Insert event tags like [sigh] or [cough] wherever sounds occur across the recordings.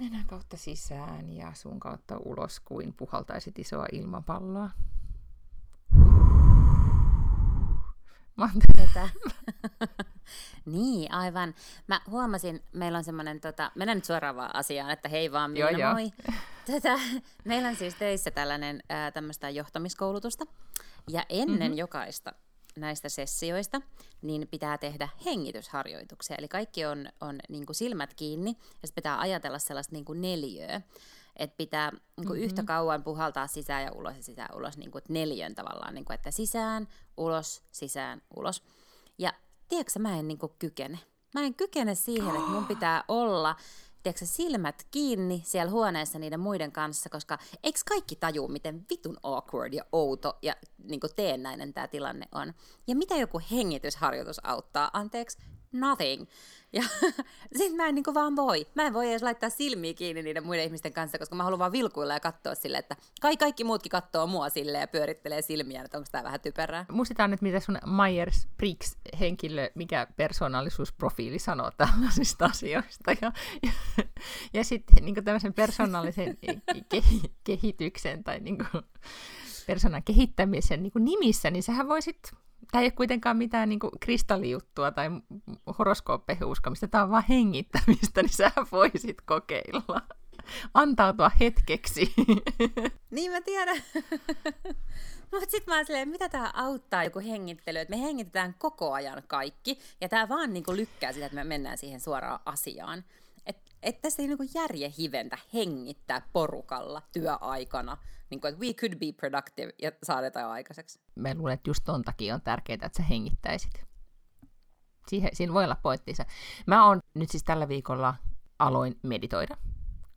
Nenän kautta sisään ja sun kautta ulos, kuin puhaltaisit isoa ilmapalloa. Mä Tätä. [laughs] niin, aivan. Mä huomasin, meillä on semmoinen, tota, mennään nyt suoraan vaan asiaan, että hei vaan, minä Joo, joo. moi. Tätä, meillä on siis töissä tällainen ää, tämmöistä johtamiskoulutusta, ja ennen Mhm. mm-hmm. jokaista näistä sessioista, niin pitää tehdä hengitysharjoituksia. Eli kaikki on, on niin kuin silmät kiinni, ja sitten pitää ajatella sellaista niin kuin neljöä. Että pitää niin kuin mm-hmm. yhtä kauan puhaltaa sisään ja ulos ja sisään ulos, niin kuin, että neljön tavallaan, niin kuin, että sisään, ulos, sisään, ulos. Ja tiedätkö, mä en niin kuin kykene. Mä en kykene siihen, että mun [gasps] pitää olla tiedätkö, silmät kiinni siellä huoneessa niiden muiden kanssa, koska eikö kaikki tajuu, miten vitun awkward ja outo ja niin teennäinen tämä tilanne on. Ja mitä joku hengitysharjoitus auttaa? Anteeksi, nothing. Ja [laughs] sit mä en niin vaan voi. Mä en voi edes laittaa silmiä kiinni niiden muiden ihmisten kanssa, koska mä haluan vaan vilkuilla ja katsoa silleen, että kai kaikki muutkin katsoo mua silleen ja pyörittelee silmiä, että onko tää vähän typerää. Muistetaan nyt, mitä sun Myers-Briggs-henkilö, mikä persoonallisuusprofiili sanoo tällaisista asioista. Ja, [laughs] ja, ja sitten niin tämmöisen persoonallisen [laughs] ke- kehityksen tai niin kuin, persoonan kehittämisen niin nimissä, niin sähän voisit Tämä ei ole kuitenkaan mitään niin kuin kristallijuttua tai horoskooppeihin uskomista, tämä on vaan hengittämistä, [laughs] niin sä voisit kokeilla. Antautua hetkeksi. [laughs] Niin mä tiedän. [laughs] Mutta sitten mä oon silleen, mitä tämä auttaa joku hengittely, että me hengitetään koko ajan kaikki, ja tämä vaan niinku lykkää sitä, että me mennään siihen suoraan asiaan. Että et tässä ei niinku järje hiventä hengittää porukalla työaikana, niin kuin, että we could be productive ja saada aikaiseksi. Mä luulen, että just ton takia on tärkeää, että sä hengittäisit. Siihen, siinä voi olla pointtinsa. Mä oon nyt siis tällä viikolla aloin meditoida,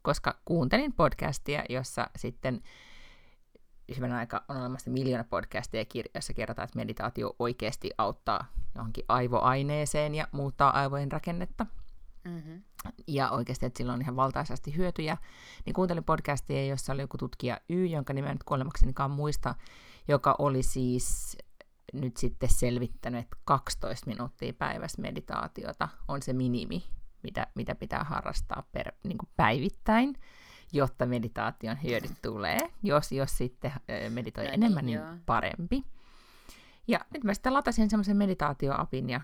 koska kuuntelin podcastia, jossa sitten hyvän aika on olemassa miljoona podcastia, jossa kerrotaan, että meditaatio oikeasti auttaa johonkin aivoaineeseen ja muuttaa aivojen rakennetta. Mm-hmm. Ja oikeasti, että sillä on ihan valtaisasti hyötyjä. Niin kuuntelin podcastia, jossa oli joku tutkija Y, jonka nimen nyt kuolemaksenikaan muista, joka oli siis nyt sitten selvittänyt, että 12 minuuttia päivässä meditaatiota on se minimi, mitä, mitä pitää harrastaa per, niin kuin päivittäin, jotta meditaation hyödyt tulee. Jos, jos sitten meditoi No niin, enemmän, niin joo. parempi. Ja nyt mä sitten latasin semmoisen meditaatioapin ja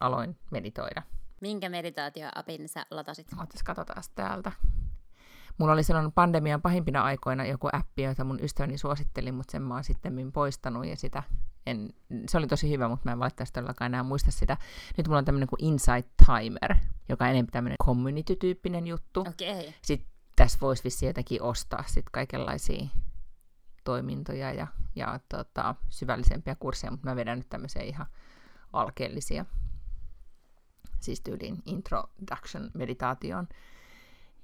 aloin meditoida. Minkä meditaatioapin sä latasit? Ootas, katsotaan täältä. Mulla oli silloin pandemian pahimpina aikoina joku appi, jota mun ystäväni suositteli, mutta sen mä oon sitten poistanut ja sitä en, se oli tosi hyvä, mutta mä en valitettavasti todellakaan enää muista sitä. Nyt mulla on tämmöinen kuin Insight Timer, joka on enemmän tämmöinen community-tyyppinen juttu. Okay. Sitten tässä voisi vissiin jotenkin ostaa sit kaikenlaisia toimintoja ja, ja tota, syvällisempiä kursseja, mutta mä vedän nyt tämmöisiä ihan alkeellisia, siis tyyliin introduction meditaatioon.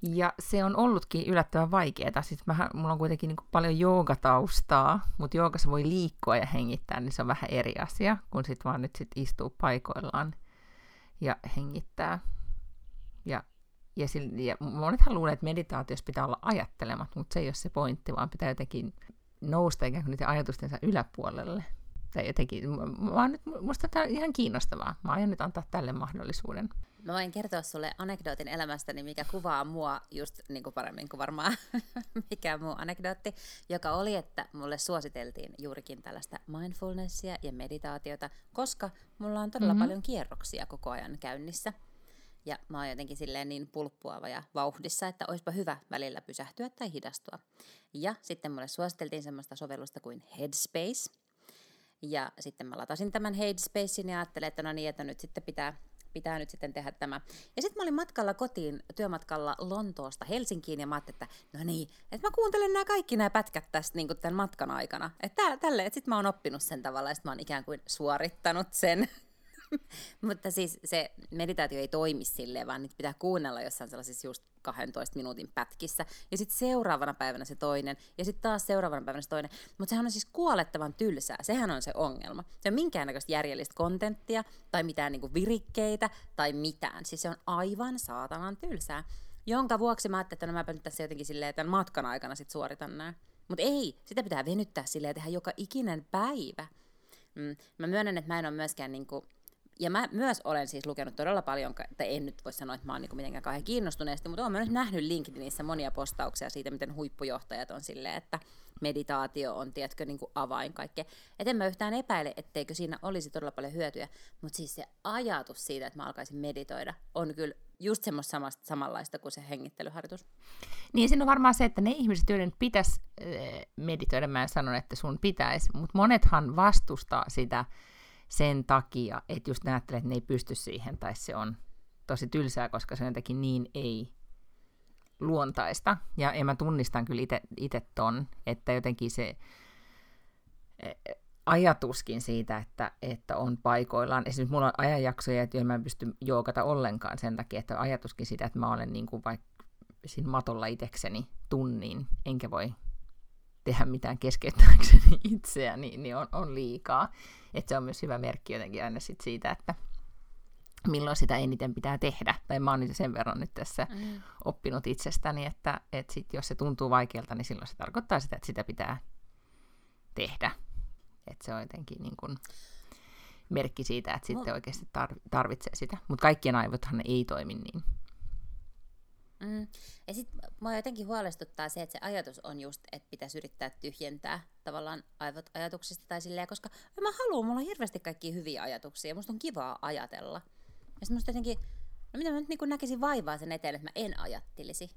Ja se on ollutkin yllättävän vaikeaa. Siis mähän, mulla on kuitenkin niin paljon joogataustaa, mutta joogassa voi liikkua ja hengittää, niin se on vähän eri asia, kun sit vaan nyt sit istuu paikoillaan ja hengittää. Ja, ja, sillä, ja monethan luulee, että meditaatiossa pitää olla ajattelemat, mutta se ei ole se pointti, vaan pitää jotenkin nousta ikään kuin niiden ajatustensa yläpuolelle. Tai jotenkin, mä nyt, musta tämä on ihan kiinnostavaa. Mä aion nyt antaa tälle mahdollisuuden. Mä voin kertoa sulle anekdootin elämästäni, mikä kuvaa mua just niin kuin paremmin kuin varmaan [laughs] mikä muu anekdootti, joka oli, että mulle suositeltiin juurikin tällaista mindfulnessia ja meditaatiota, koska mulla on todella mm-hmm. paljon kierroksia koko ajan käynnissä. Ja mä oon jotenkin silleen niin pulppuava ja vauhdissa, että olisipa hyvä välillä pysähtyä tai hidastua. Ja sitten mulle suositeltiin semmoista sovellusta kuin Headspace. Ja sitten mä latasin tämän Headspacein ja ajattelin, että no niin, että nyt sitten pitää pitää nyt sitten tehdä tämä. Ja sitten mä olin matkalla kotiin, työmatkalla Lontoosta Helsinkiin, ja mä ajattelin, että no niin, että mä kuuntelen nämä kaikki nämä pätkät tästä niin tämän matkan aikana. Että tälle, että sitten mä oon oppinut sen tavalla, ja sitten mä oon ikään kuin suorittanut sen [laughs] Mutta siis se meditaatio ei toimi silleen, vaan niitä pitää kuunnella jossain sellaisissa just 12 minuutin pätkissä. Ja sitten seuraavana päivänä se toinen, ja sitten taas seuraavana päivänä se toinen. Mutta sehän on siis kuolettavan tylsää. Sehän on se ongelma. Se on minkäännäköistä järjellistä kontenttia, tai mitään niinku virikkeitä, tai mitään. Siis se on aivan saatanan tylsää. Jonka vuoksi mä ajattelin, että no mäpä nyt tässä jotenkin silleen tämän matkan aikana sit suoritan nämä. Mutta ei, sitä pitää venyttää silleen ja tehdä joka ikinen päivä. Mm, mä myönnän, että mä en ole myöskään niinku, ja mä myös olen siis lukenut todella paljon, tai en nyt voi sanoa, että mä oon niinku mitenkään kauhean kiinnostuneesti, mutta oon myös nähnyt LinkedInissä monia postauksia siitä, miten huippujohtajat on silleen, että meditaatio on, tiedätkö, niin kuin avain kaikkea. Et en mä yhtään epäile, etteikö siinä olisi todella paljon hyötyä, mutta siis se ajatus siitä, että mä alkaisin meditoida, on kyllä just semmoista samasta, samanlaista kuin se hengittelyharjoitus. Niin siinä on varmaan se, että ne ihmiset, joiden pitäisi eh, meditoida, mä en sano, että sun pitäisi, mutta monethan vastustaa sitä sen takia, että just ne ajattelee, että ne ei pysty siihen, tai se on tosi tylsää, koska se on jotenkin niin ei luontaista. Ja, ja mä tunnistan kyllä itse ton, että jotenkin se eh, ajatuskin siitä, että, että on paikoillaan. Esimerkiksi mulla on ajanjaksoja, että mä en pysty jookata ollenkaan sen takia, että ajatuskin siitä, että mä olen niin kuin vaikka siinä matolla itsekseni tunnin, enkä voi tehdä mitään keskeyttääkseni [laughs] itseäni, niin, niin on, on liikaa. Että se on myös hyvä merkki jotenkin aina sit siitä, että milloin sitä eniten pitää tehdä. Tai mä oon sen verran nyt tässä mm. oppinut itsestäni, että, että sit jos se tuntuu vaikealta, niin silloin se tarkoittaa sitä, että sitä pitää tehdä. Että se on jotenkin niin kuin merkki siitä, että sitten oikeasti tarvitsee sitä. Mutta kaikkien aivothan ei toimi niin. Mm. Ja sitten mua jotenkin huolestuttaa se, että se ajatus on just, että pitäisi yrittää tyhjentää tavallaan aivot ajatuksista tai silleen, koska mä haluan, mulla on hirveästi kaikkia hyviä ajatuksia, musta on kivaa ajatella. Ja sitten musta jotenkin, no mitä mä nyt niin näkisin vaivaa sen eteen, että mä en ajattelisi.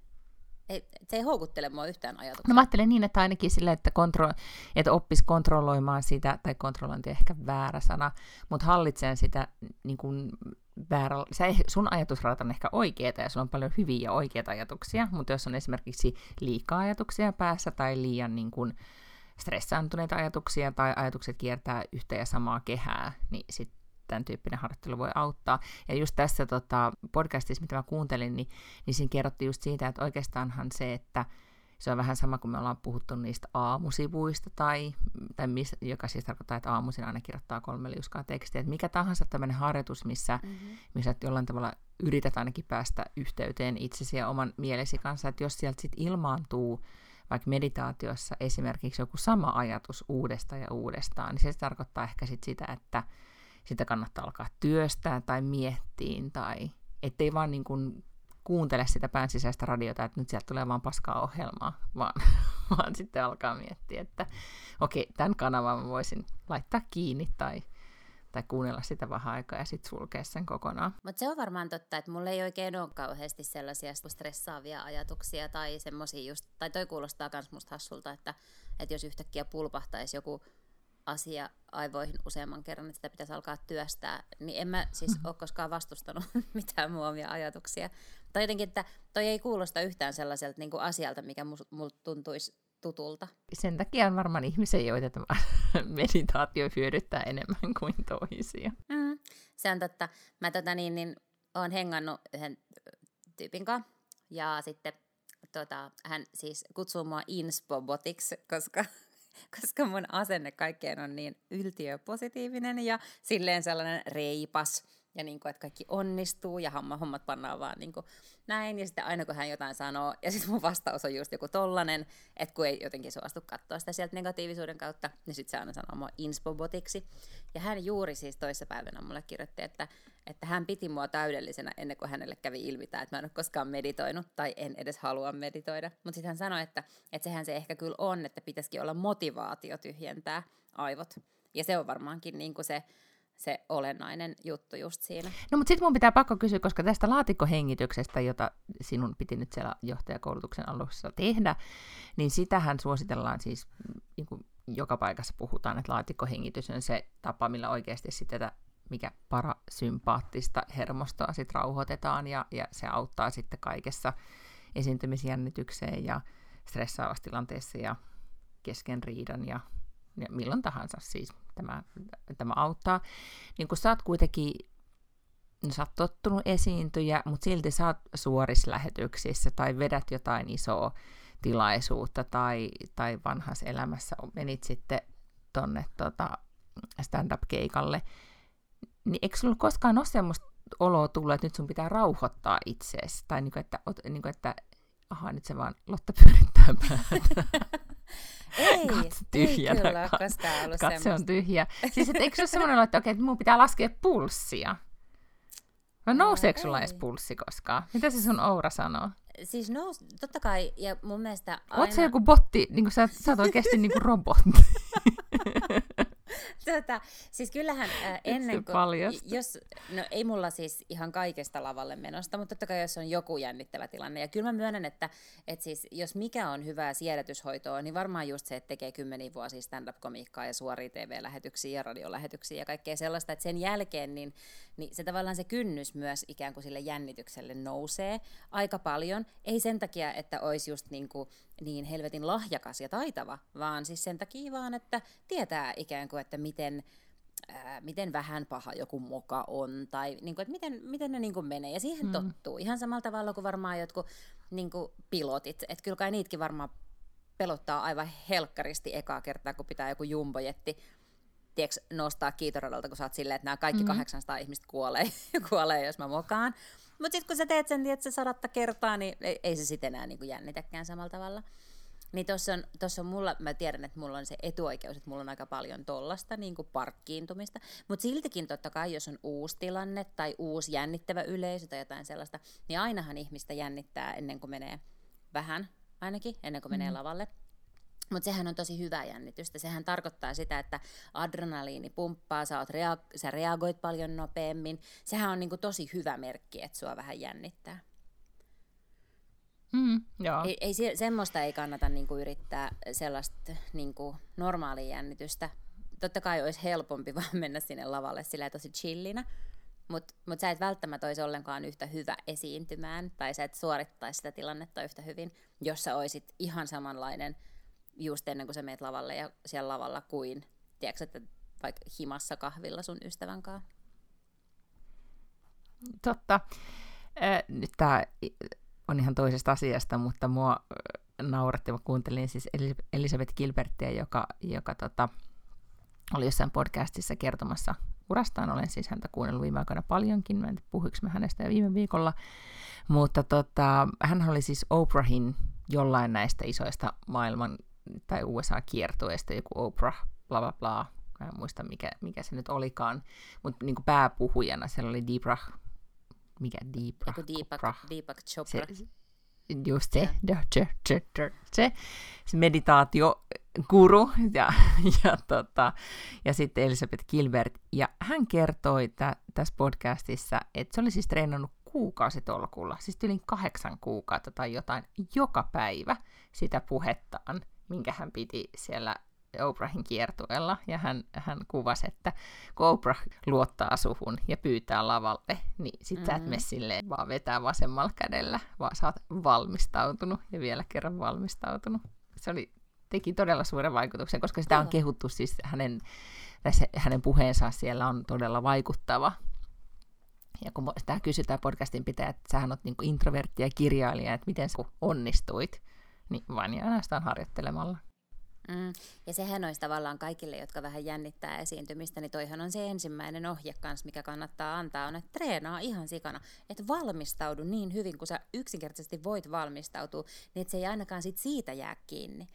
Ei, se ei houkuttele mua yhtään ajatuksena. No mä ajattelen niin, että ainakin sille, että, kontro, että oppisi kontrolloimaan sitä, tai kontrollointi ehkä väärä sana, mutta hallitseen sitä niin kuin väärä, sä, sun ajatusradat on ehkä oikeita ja sulla on paljon hyviä ja oikeita ajatuksia, mutta jos on esimerkiksi liikaa ajatuksia päässä tai liian niin kuin, stressaantuneita ajatuksia tai ajatukset kiertää yhtä ja samaa kehää, niin sit tämän tyyppinen harjoittelu voi auttaa. Ja just tässä tota, podcastissa, mitä mä kuuntelin, niin, niin siinä kerrottiin just siitä, että oikeastaanhan se, että se on vähän sama kuin me ollaan puhuttu niistä aamusivuista, tai, tai mis, joka siis tarkoittaa, että aamuisin aina kirjoittaa kolme liuskaa tekstiä. Että mikä tahansa tämmöinen harjoitus, missä, mm-hmm. missä jollain tavalla yrität ainakin päästä yhteyteen itsesi ja oman mielesi kanssa, että jos sieltä sitten ilmaantuu vaikka meditaatiossa esimerkiksi joku sama ajatus uudestaan ja uudestaan, niin se tarkoittaa ehkä sit sitä, että sitä kannattaa alkaa työstää tai miettiä, tai ettei vaan niin kuin kuuntele sitä pään sisäistä radiota, että nyt sieltä tulee vaan paskaa ohjelmaa, vaan, [laughs] vaan sitten alkaa miettiä, että okei, okay, tämän kanavan voisin laittaa kiinni tai, tai kuunnella sitä vähän aikaa ja sitten sulkea sen kokonaan. Mutta se on varmaan totta, että mulla ei oikein ole kauheasti sellaisia stressaavia ajatuksia tai semmoisia just, tai toi kuulostaa myös musta hassulta, että, että jos yhtäkkiä pulpahtaisi joku asia aivoihin useamman kerran, että sitä pitäisi alkaa työstää, niin en mä siis mm-hmm. ole koskaan vastustanut [laughs] mitään muovia ajatuksia. Tai jotenkin, että toi ei kuulosta yhtään sellaiselta niin kuin asialta, mikä musta tuntuisi tutulta. Sen takia on varmaan ihmisiä, joita tämä [laughs] meditaatio hyödyttää enemmän kuin toisia. Mm, se on totta. Mä tota, niin, niin, oon hengannut yhden tyypin kanssa, ja sitten tota, hän siis kutsuu mua inspobotiksi, koska [laughs] koska mun asenne kaikkeen on niin yltiöpositiivinen ja silleen sellainen reipas ja niin kuin, että kaikki onnistuu ja hommat pannaan vaan niin kuin näin. Ja sitten aina kun hän jotain sanoo, ja sitten mun vastaus on just joku tollanen, että kun ei jotenkin suostu katsoa sitä sieltä negatiivisuuden kautta, niin sitten se aina sanoo mua inspobotiksi. Ja hän juuri siis toissa päivänä mulle kirjoitti, että, että hän piti mua täydellisenä ennen kuin hänelle kävi ilmi tämä, että mä en ole koskaan meditoinut tai en edes halua meditoida. Mutta sitten hän sanoi, että, että sehän se ehkä kyllä on, että pitäisikin olla motivaatio tyhjentää aivot. Ja se on varmaankin niin kuin se, se olennainen juttu just siinä. No mutta sitten mun pitää pakko kysyä, koska tästä laatikkohengityksestä, jota sinun piti nyt siellä johtajakoulutuksen alussa tehdä, niin sitähän suositellaan siis, niin kuin joka paikassa puhutaan, että laatikkohengitys on se tapa, millä oikeasti sitten tätä mikä parasympaattista hermostoa sitten rauhoitetaan ja, ja se auttaa sitten kaikessa esiintymisjännitykseen ja stressaavassa tilanteessa ja kesken riidan ja, ja milloin tahansa siis tämä, tämä auttaa. Niin kun sä oot kuitenkin, no sä oot tottunut esiintyjä, mutta silti sä oot suorislähetyksissä tai vedät jotain isoa tilaisuutta tai, tai vanhassa elämässä menit sitten tonne tota, stand-up-keikalle, niin eikö sulla koskaan ole semmoista oloa tullut, että nyt sun pitää rauhoittaa itseesi? Tai niin kuin, että, niin kuin, että aha, nyt se vaan Lotta pyörittää päätä. [laughs] Ei, katse tyhjänä. ei kyllä ollut Katse semmoista. on tyhjä. Siis et eikö se ole semmoinen että okei, että mun pitää laskea pulssia? No nouseeko sulla edes pulssi koskaan? Mitä se sun Oura sanoo? Siis no, totta kai, ja mun mielestä aina... Oot sä joku botti, niin kuin sä, sä oot oikeasti niin kuin robotti? [laughs] [laughs] Tota, siis kyllähän äh, ennen kuin, paljasta? jos, no ei mulla siis ihan kaikesta lavalle menosta, mutta totta kai jos on joku jännittävä tilanne, ja kyllä mä myönnän, että, että siis, jos mikä on hyvää siedätyshoitoa, niin varmaan just se, että tekee kymmeniä vuosia stand-up-komiikkaa ja suoria TV-lähetyksiä ja radiolähetyksiä ja kaikkea sellaista, että sen jälkeen niin, niin se tavallaan se kynnys myös ikään kuin sille jännitykselle nousee aika paljon, ei sen takia, että olisi just niin, kuin, niin helvetin lahjakas ja taitava, vaan siis sen takia vaan, että tietää ikään kuin, että miten, ää, miten vähän paha joku moka on, tai niin kuin, että miten, miten ne niin kuin menee, ja siihen mm. tottuu. Ihan samalla tavalla kuin varmaan jotkut niin kuin pilotit, että kyllä kai niitäkin varmaan pelottaa aivan helkkaristi ekaa kertaa, kun pitää joku jumbojetti tiedätkö, nostaa kiitoradalta, kun sä oot silleen, että nämä kaikki mm-hmm. 800 ihmistä kuolee, [laughs] kuolee, jos mä mokaan. Mutta sitten kun sä teet sen, tiedät, se sadatta kertaa, niin ei, ei se sitten enää niin jännitäkään samalla tavalla. Niin tuossa on, tossa on mulla, mä tiedän, että mulla on se etuoikeus, että mulla on aika paljon tollasta niin kuin parkkiintumista. Mutta siltikin totta kai, jos on uusi tilanne tai uusi jännittävä yleisö tai jotain sellaista, niin ainahan ihmistä jännittää ennen kuin menee vähän ainakin, ennen kuin menee lavalle. Mutta sehän on tosi hyvää jännitystä. Sehän tarkoittaa sitä, että adrenaliini pumppaa, sä, oot rea- sä reagoit paljon nopeammin. Sehän on niinku tosi hyvä merkki, että sua vähän jännittää. Mm, joo. Ei, ei se, semmoista ei kannata niinku yrittää sellaista niinku normaalia jännitystä. Totta kai olisi helpompi [laughs] vaan mennä sinne lavalle sillä tosi chillinä, mutta mut sä et välttämättä olisi ollenkaan yhtä hyvä esiintymään, tai sä et suorittaisi sitä tilannetta yhtä hyvin, jos sä olisit ihan samanlainen just ennen kuin sä meet lavalle ja siellä lavalla kuin, tiedätkö, että vaikka himassa kahvilla sun ystävän kanssa. Totta. Äh, nyt tämä on ihan toisesta asiasta, mutta mua nauratti. Mä kuuntelin siis Elis- Elisabeth Gilbertia, joka, joka tota, oli jossain podcastissa kertomassa urastaan. Olen siis häntä kuunnellut viime aikoina paljonkin. Mä en tiedä, hänestä jo viime viikolla. Mutta tota, hän oli siis Oprahin jollain näistä isoista maailman tai USA-kiertueista, joku Oprah, bla bla bla. Mä en muista, mikä, mikä se nyt olikaan. Mutta niin pääpuhujana siellä oli Deeprah, mikä Deepak, Oprah. Deepak Chopra. Se, just se, da, da, se, se meditaatioguru ja, [laughs] ja, tota, ja sitten Elisabeth Gilbert. Ja hän kertoi tä, tässä podcastissa, että se oli siis treenannut kuukausitolkulla, siis yli kahdeksan kuukautta tai jotain, joka päivä sitä puhettaan, minkä hän piti siellä Oprahin kiertueella, ja hän, hän kuvasi, että kun Oprah luottaa suhun ja pyytää lavalle, niin sit mm-hmm. sä et mene silleen vaan vetää vasemmalla kädellä, vaan sä oot valmistautunut ja vielä kerran valmistautunut. Se oli, teki todella suuren vaikutuksen, koska sitä on kehuttu siis hänen, tässä, hänen puheensa siellä on todella vaikuttava. Ja kun sitä kysytään podcastin pitää, että sähän oot niinku introvertti ja kirjailija, että miten sä onnistuit, niin vain ja ainoastaan harjoittelemalla. Mm. Ja sehän olisi tavallaan kaikille, jotka vähän jännittää esiintymistä, niin toihan on se ensimmäinen ohje kanssa, mikä kannattaa antaa, on, että treenaa ihan sikana, että valmistaudu niin hyvin, kun sä yksinkertaisesti voit valmistautua, niin että se ei ainakaan sit siitä jää kiinni.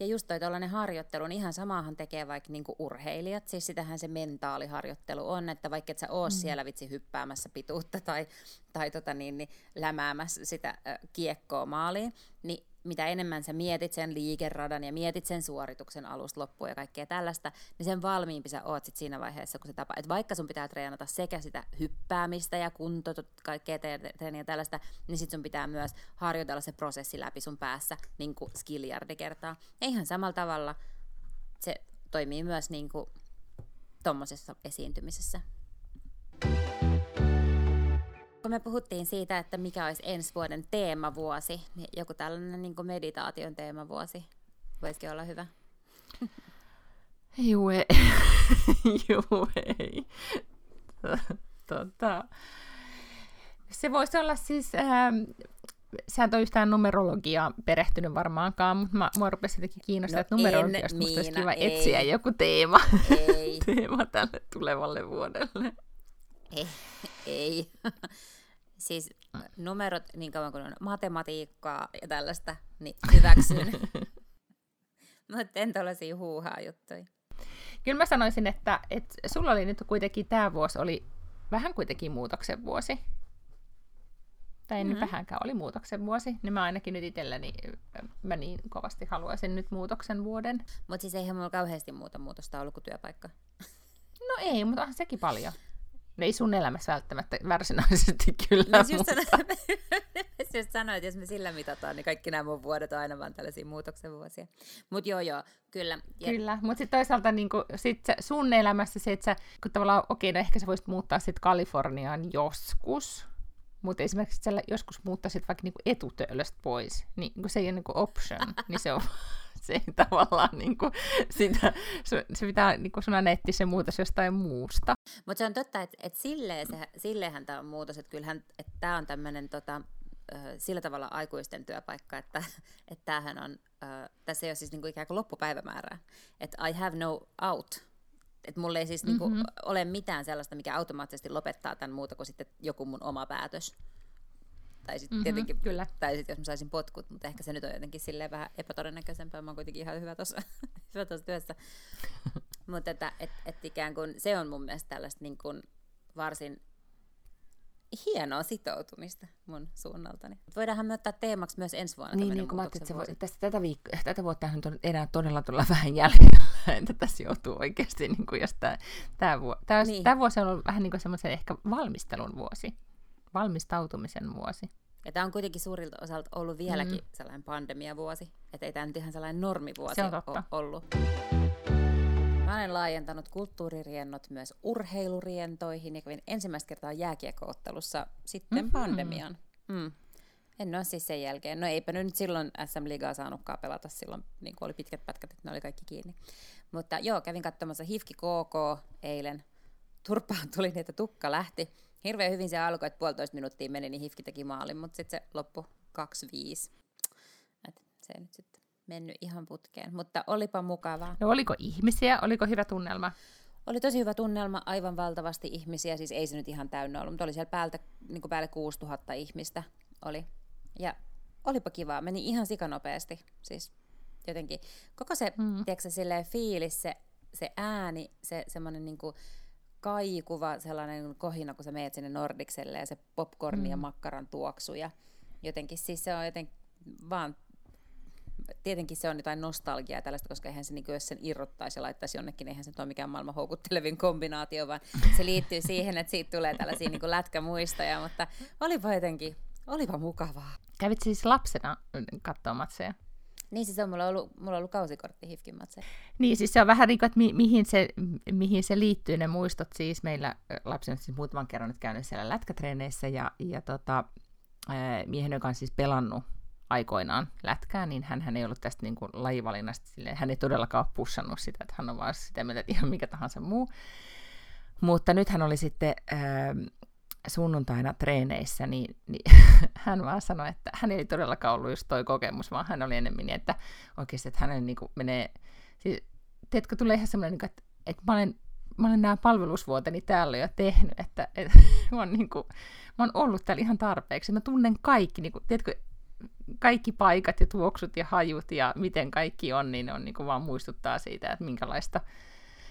Ja just toi tällainen harjoittelu, niin ihan samaahan tekee vaikka niinku urheilijat, siis sitähän se mentaaliharjoittelu on, että vaikka et sä oo mm. siellä vitsi hyppäämässä pituutta tai, tai tota niin, niin lämäämässä sitä äh, kiekkoa maaliin, niin mitä enemmän sä mietit sen liikeradan ja mietit sen suorituksen alusta loppuun ja kaikkea tällaista, niin sen valmiimpi sä oot sit siinä vaiheessa, kun se tapa. Et vaikka sun pitää treenata sekä sitä hyppäämistä ja kunto, kaikkea treeniä tällaista, niin sit sun pitää myös harjoitella se prosessi läpi sun päässä niin kuin skiljardi kertaa. Ja ihan samalla tavalla se toimii myös niin kuin tommosessa esiintymisessä. Kun me puhuttiin siitä, että mikä olisi ensi vuoden teemavuosi, niin joku tällainen niin meditaation teemavuosi voisikin olla hyvä. Juu, ei. [laughs] Juu, ei. Tota, se voisi olla siis, ähm, sä et ole yhtään numerologiaa perehtynyt varmaankaan, mutta mä, mua rupesi jotenkin kiinnostaa, no että numerologiasta musta olisi kiva ei. etsiä joku teema, ei. [laughs] teema tälle tulevalle vuodelle. Ei, ei. siis numerot, niin kauan kuin on matematiikkaa ja tällaista, niin hyväksyn. [laughs] mutta en tällaisia huuhaa juttuja. Kyllä mä sanoisin, että, että sulla oli nyt kuitenkin tämä vuosi oli vähän kuitenkin muutoksen vuosi. Tai ei mm-hmm. nyt vähänkään oli muutoksen vuosi, niin mä ainakin nyt itselleni, mä niin kovasti haluaisin nyt muutoksen vuoden. Mutta siis eihän mulla kauheasti muuta muutosta ollut kuin työpaikka. No ei, mutta onhan sekin paljon. No ei sun elämässä välttämättä varsinaisesti [laughs] kyllä. No, just, mutta... [laughs] just sanoin, että jos me sillä mitataan, niin kaikki nämä mun vuodet on aina vaan tällaisia muutoksen vuosia. Mutta joo, joo, kyllä. Ja... Kyllä, mutta sitten toisaalta niin kun, sit se, sun elämässä se, että sä, kun tavallaan, okei, no ehkä sä voisit muuttaa sitten Kaliforniaan joskus, mutta esimerkiksi sä joskus muuttaisit vaikka niinku etutöölöstä pois, niin kun se ei ole niinku option, niin se on [laughs] se ei [laughs] tavallaan niinku sitä, se, se pitää niinku sun netti se muutos jostain muusta. Mutta se on totta, että et silleen, se, silleenhän tämä on muutos, että kyllähän että tämä on tämmöinen tota, sillä tavalla aikuisten työpaikka, että, [laughs] että tämähän on, tässä ei ole siis niinku ikään kuin loppupäivämäärää, että I have no out, että mulla ei siis mm-hmm. niinku ole mitään sellaista, mikä automaattisesti lopettaa tämän muuta kuin sitten joku mun oma päätös. Tai sitten mm-hmm, tietenkin, kyllä. tai sitten jos mä saisin potkut, mutta ehkä se nyt on jotenkin silleen vähän epätodennäköisempää, mä oon kuitenkin ihan hyvä tuossa [laughs] hyvä työssä. [laughs] mutta että et, et ikään kuin se on mun mielestä tällaista niin kuin varsin hienoa sitoutumista mun suunnaltani. Voidaanhan me ottaa teemaksi myös ensi vuonna Niin, niin kun mä että se voi, tästä, tätä, viikko, tätä vuotta on enää todella tulla vähän jäljellä, [laughs] että tässä joutuu oikeasti, niin kuin jos tämä, tämä, vuosi, tämä, niin. tämä vuosi on ollut vähän niin kuin semmoisen ehkä valmistelun vuosi, valmistautumisen vuosi. Ja tämä on kuitenkin suurilta osalta ollut vieläkin mm. sellainen pandemiavuosi, että ei tämä nyt ihan sellainen normivuosi se on totta. ollut. Mä olen laajentanut kulttuuririennot myös urheilurientoihin ja kävin ensimmäistä kertaa jääkiekkoottelussa sitten mm-hmm. pandemian. Mm. En ole siis sen jälkeen. No eipä nyt silloin SM Ligaa saanutkaan pelata silloin, niin kuin oli pitkät pätkät, että ne oli kaikki kiinni. Mutta joo, kävin katsomassa Hifki KK eilen. Turpaan tuli niitä, tukka lähti. Hirveän hyvin se alkoi, että puolitoista minuuttia meni, niin Hifki teki maalin, mutta sitten se loppui 2-5. Et se nyt sitten mennyt ihan putkeen, mutta olipa mukavaa. No oliko ihmisiä? Oliko hyvä tunnelma? Oli tosi hyvä tunnelma, aivan valtavasti ihmisiä, siis ei se nyt ihan täynnä ollut, mutta oli siellä päältä, niin kuin päälle 6000 ihmistä oli. Ja olipa kivaa, meni ihan sikanopeasti, siis jotenkin. Koko se, mm. tiedätkö, silleen fiilis, se, se ääni, se semmoinen niin kuin kaikuva sellainen kohina, kun sä meet sinne Nordikselle ja se popcorn mm. ja makkaran tuoksu ja jotenkin, siis se on jotenkin vaan tietenkin se on jotain nostalgiaa tällaista, koska eihän se, niin jos sen irrottaisi ja laittaisi jonnekin, eihän se ole mikään maailman houkuttelevin kombinaatio, vaan se liittyy siihen, että siitä tulee tällaisia niin kuin lätkämuistoja, mutta olipa jotenkin, olipa mukavaa. Kävit siis lapsena katsoa matseja? Niin siis on mulla ollut, mulla on ollut kausikortti Hifkin matseja. Niin siis se on vähän niin kuin, että mi- mihin, se, mihin se liittyy ne muistot. Siis meillä lapsena siis muutaman kerran nyt käynyt siellä lätkätreeneissä ja, ja tota, miehen, joka on siis pelannut aikoinaan lätkää, niin hän ei ollut tästä niin kuin lajivalinnasta, silleen, hän ei todellakaan ole pussannut sitä, että hän on vaan sitä mieltä, että ihan mikä tahansa muu. Mutta nyt hän oli sitten äh, sunnuntaina treeneissä, niin, niin [laughs] hän vaan sanoi, että hän ei todellakaan ollut just toi kokemus, vaan hän oli enemmän niin, että oikeasti, että hänelle niin kuin menee, siis, teetkö, tulee ihan semmoinen, niin että, että mä olen mä olen nämä palvelusvuoteni täällä jo tehnyt, että, [laughs] että mä, oon niin kuin, mä oon ollut täällä ihan tarpeeksi. Mä tunnen kaikki, niin kuin, tiedätkö, kaikki paikat ja tuoksut ja hajut ja miten kaikki on, niin on niin kuin vaan muistuttaa siitä, että minkälaista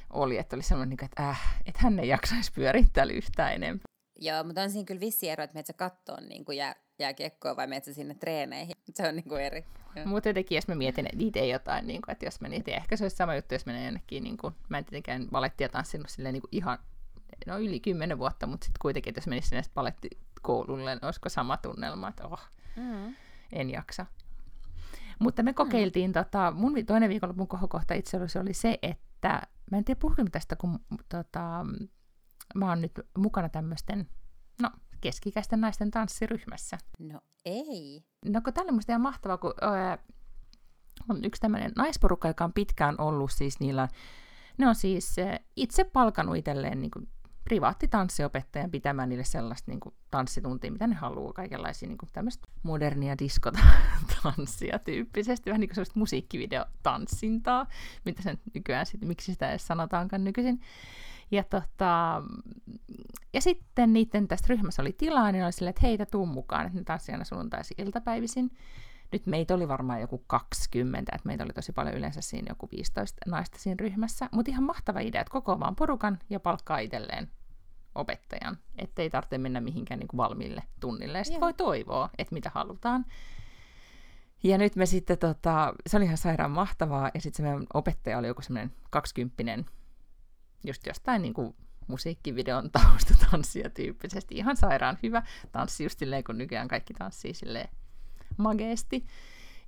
oli, että oli semmoinen, niin että, äh, että hän ei jaksaisi pyöriä täällä yhtään enempää. Joo, mutta on siinä kyllä vissi ero, että menet sä kattoon niin kuin jää, jääkiekkoa vai menet sinne treeneihin. [laughs] Se on niin kuin eri. Mutta jotenkin, jos mä mietin, itse jotain, niin kuin, että jos meni, ehkä se olisi sama juttu, jos menee jonnekin, niin kuin, mä en tietenkään valettia tanssinut silleen niin kuin ihan, no yli kymmenen vuotta, mutta sitten kuitenkin, että jos menisi sinne palettikoululle, niin olisiko sama tunnelma, että oh, mm en jaksa. Mutta me kokeiltiin, mm. tota, mun toinen viikonlopun kohokohta itse asiassa oli se, että mä en tiedä puhunko tästä, kun tota, mä oon nyt mukana tämmöisten, no keskikäisten naisten tanssiryhmässä. No ei. No kun tällä musta ihan mahtavaa, kun öö, on yksi tämmöinen naisporukka, joka on pitkään ollut siis niillä Ne on siis itse palkanut itselleen niin kuin privaattitanssiopettajan pitämään niille sellaista niin kuin, tanssituntia, mitä ne haluaa, kaikenlaisia niin kuin, tämmöistä modernia diskotanssia tyyppisesti, vähän niin kuin sellaista musiikkivideotanssintaa, mitä sen nykyään sitten, miksi sitä edes sanotaankaan nykyisin. Ja, tota, ja sitten niiden tästä ryhmässä oli tilaa, niin oli silleen, että heitä tuu mukaan, että ne tanssii aina sunnuntaisin iltapäivisin. Nyt meitä oli varmaan joku 20, että meitä oli tosi paljon yleensä siinä joku 15 naista siinä ryhmässä. Mutta ihan mahtava idea, että koko vaan porukan ja palkkaa itselleen opettajan, ettei tarvitse mennä mihinkään niin kuin valmiille tunnille. Ja sitten voi toivoa, että mitä halutaan. Ja nyt me sitten, tota, se oli ihan sairaan mahtavaa, ja sitten se meidän opettaja oli joku semmoinen kaksikymppinen, just jostain niin kuin musiikkivideon [laughs] taustatanssia tyyppisesti. Ihan sairaan hyvä tanssi, just silleen, kun nykyään kaikki tanssii silleen mageesti.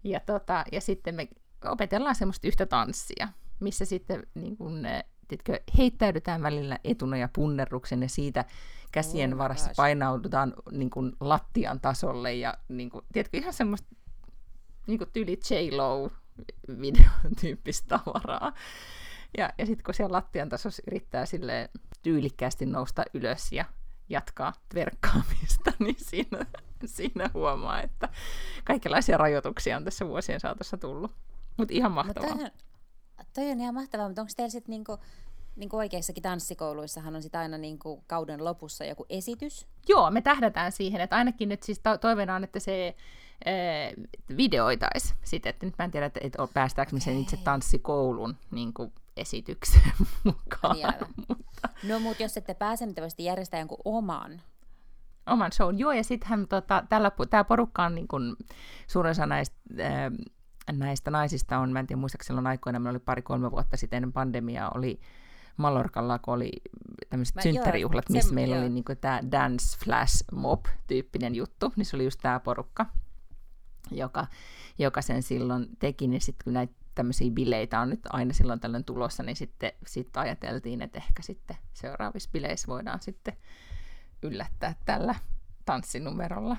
Ja, tota, ja sitten me opetellaan semmoista yhtä tanssia, missä sitten niin kun, tiedätkö, heittäydytään välillä etuna ja punnerruksen ja siitä käsien oh varassa painaudutaan niin kuin, lattian tasolle ja niin kuin, tiedätkö, ihan semmoista niin kuin tyyli J-Lo videotyyppistä tavaraa. Ja, ja sitten kun siellä lattian tasossa yrittää sille tyylikkäästi nousta ylös ja jatkaa verkkaamista, [laughs] niin siinä, siinä huomaa, että kaikenlaisia rajoituksia on tässä vuosien saatossa tullut. Mutta ihan mahtavaa. Mutta Toi on ihan mahtavaa, mutta onko teillä sitten niinku, niinku oikeissakin tanssikouluissahan on sit aina niinku kauden lopussa joku esitys? Joo, me tähdätään siihen, että ainakin nyt siis toiveena on, että se ee, videoitaisi sitten, että nyt mä en tiedä, että, että päästäänkö me sen itse tanssikoulun niin kuin esitykseen [laughs] mukaan. Niin mutta... No mutta jos ette pääse, niin te voisitte järjestää jonkun oman oman shown. Joo, ja sittenhän tota, tällä, tämä porukka on niin kuin, suurin osa näistä näistä naisista on, mä en tiedä muistaakseni silloin aikoina, meillä oli pari-kolme vuotta sitten ennen pandemiaa, oli Mallorcalla, kun oli tämmöiset synttärijuhlat, missä se, meillä joo. oli niinku tämä Dance Flash Mob-tyyppinen juttu, niin se oli just tämä porukka, joka, joka sen silloin teki, niin sitten kun näitä tämmöisiä bileitä on nyt aina silloin tällöin tulossa, niin sitten sit ajateltiin, että ehkä sitten seuraavissa bileissä voidaan sitten yllättää tällä tanssinumerolla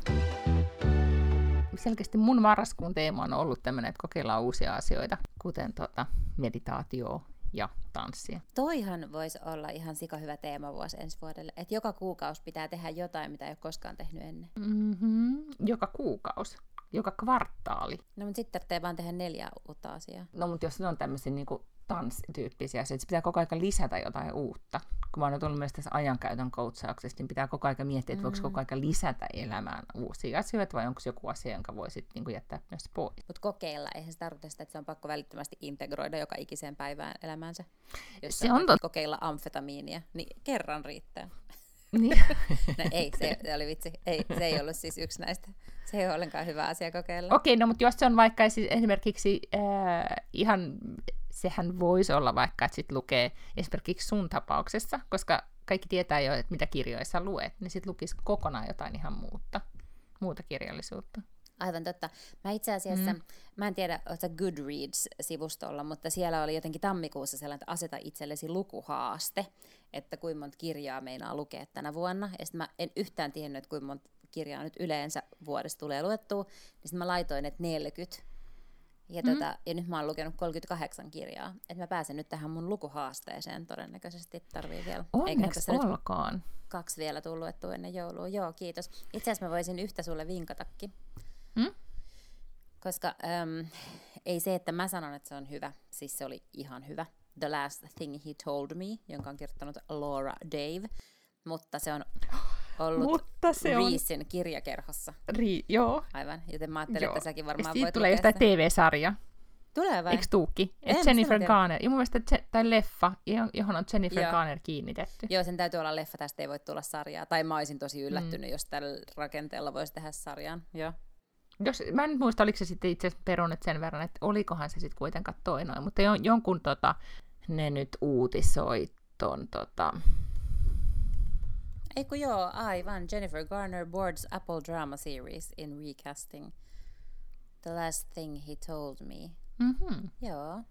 selkeästi mun marraskuun teema on ollut tämmöinen, että kokeillaan uusia asioita, kuten tota, meditaatio ja tanssia. Toihan voisi olla ihan sika hyvä teema vuosi ensi vuodelle, että joka kuukausi pitää tehdä jotain, mitä ei ole koskaan tehnyt ennen. Mm-hmm. Joka kuukausi joka kvartaali. No mutta sitten tarvitsee vaan tehdä neljä uutta asiaa. No mutta jos ne on tämmöisiä niin tanssityyppisiä asioita, pitää koko ajan lisätä jotain uutta. Kun mä oon tullut myös tässä ajankäytön coachauksesta, niin pitää koko ajan miettiä, että voiko mm. koko ajan lisätä elämään uusia asioita, vai onko joku asia, jonka voi sitten niin jättää myös pois. Mutta kokeilla, eihän se tarkoita sitä, että se on pakko välittömästi integroida joka ikiseen päivään elämäänsä. Jos se on tot... kokeilla amfetamiinia, niin kerran riittää. Niin. [laughs] no ei, se, se oli vitsi. Ei, se ei ollut siis yksi näistä. Se ei ole ollenkaan hyvä asia kokeilla. Okei, no mutta jos se on vaikka siis esimerkiksi äh, ihan, sehän voisi olla vaikka, että sit lukee esimerkiksi sun tapauksessa, koska kaikki tietää jo, että mitä kirjoissa luet, niin sitten lukisi kokonaan jotain ihan muuta, muuta kirjallisuutta. Aivan totta. Mä itse asiassa, mm. mä en tiedä, oletko Goodreads-sivustolla, mutta siellä oli jotenkin tammikuussa sellainen, että aseta itsellesi lukuhaaste, että kuinka monta kirjaa meinaa lukea tänä vuonna. Ja sitten mä en yhtään tiennyt, että kuinka monta kirjaa nyt yleensä vuodessa tulee luettua. Niin sitten mä laitoin, että 40. Ja, mm-hmm. tota, ja nyt mä oon lukenut 38 kirjaa. Että mä pääsen nyt tähän mun lukuhaasteeseen todennäköisesti. Tarvii vielä. Onneksi olkaan. kaksi vielä tullut luettua ennen joulua. Joo, kiitos. Itse asiassa mä voisin yhtä sulle vinkatakin. Mm? Koska äm, ei se, että mä sanon, että se on hyvä, siis se oli ihan hyvä. The Last Thing He Told Me, jonka on kirjoittanut Laura Dave, mutta se on ollut mutta se Reesin on... kirjakerhossa. Ri- joo. Aivan, joten mä ajattelin, joo. että säkin varmaan voit tulee jostain TV-sarja. Tulee vai? Eikö tuukki? Et Jennifer Garner. Ja mun mielestä, se, tai leffa, johon on Jennifer Joo. Garner kiinnitetty. Joo, sen täytyy olla leffa, tästä ei voi tulla sarjaa. Tai mä olisin tosi yllättynyt, mm. jos tällä rakenteella voisi tehdä sarjan. Joo. Jos, mä en muista, oliko se sitten itse asiassa perunut sen verran, että olikohan se sitten kuitenkaan toi noin, mutta jon, jonkun tota, ne nyt uutisoi ton tota... Eiku joo, aivan. Jennifer Garner boards Apple Drama Series in recasting The Last Thing He Told Me. Mm-hmm. Joo.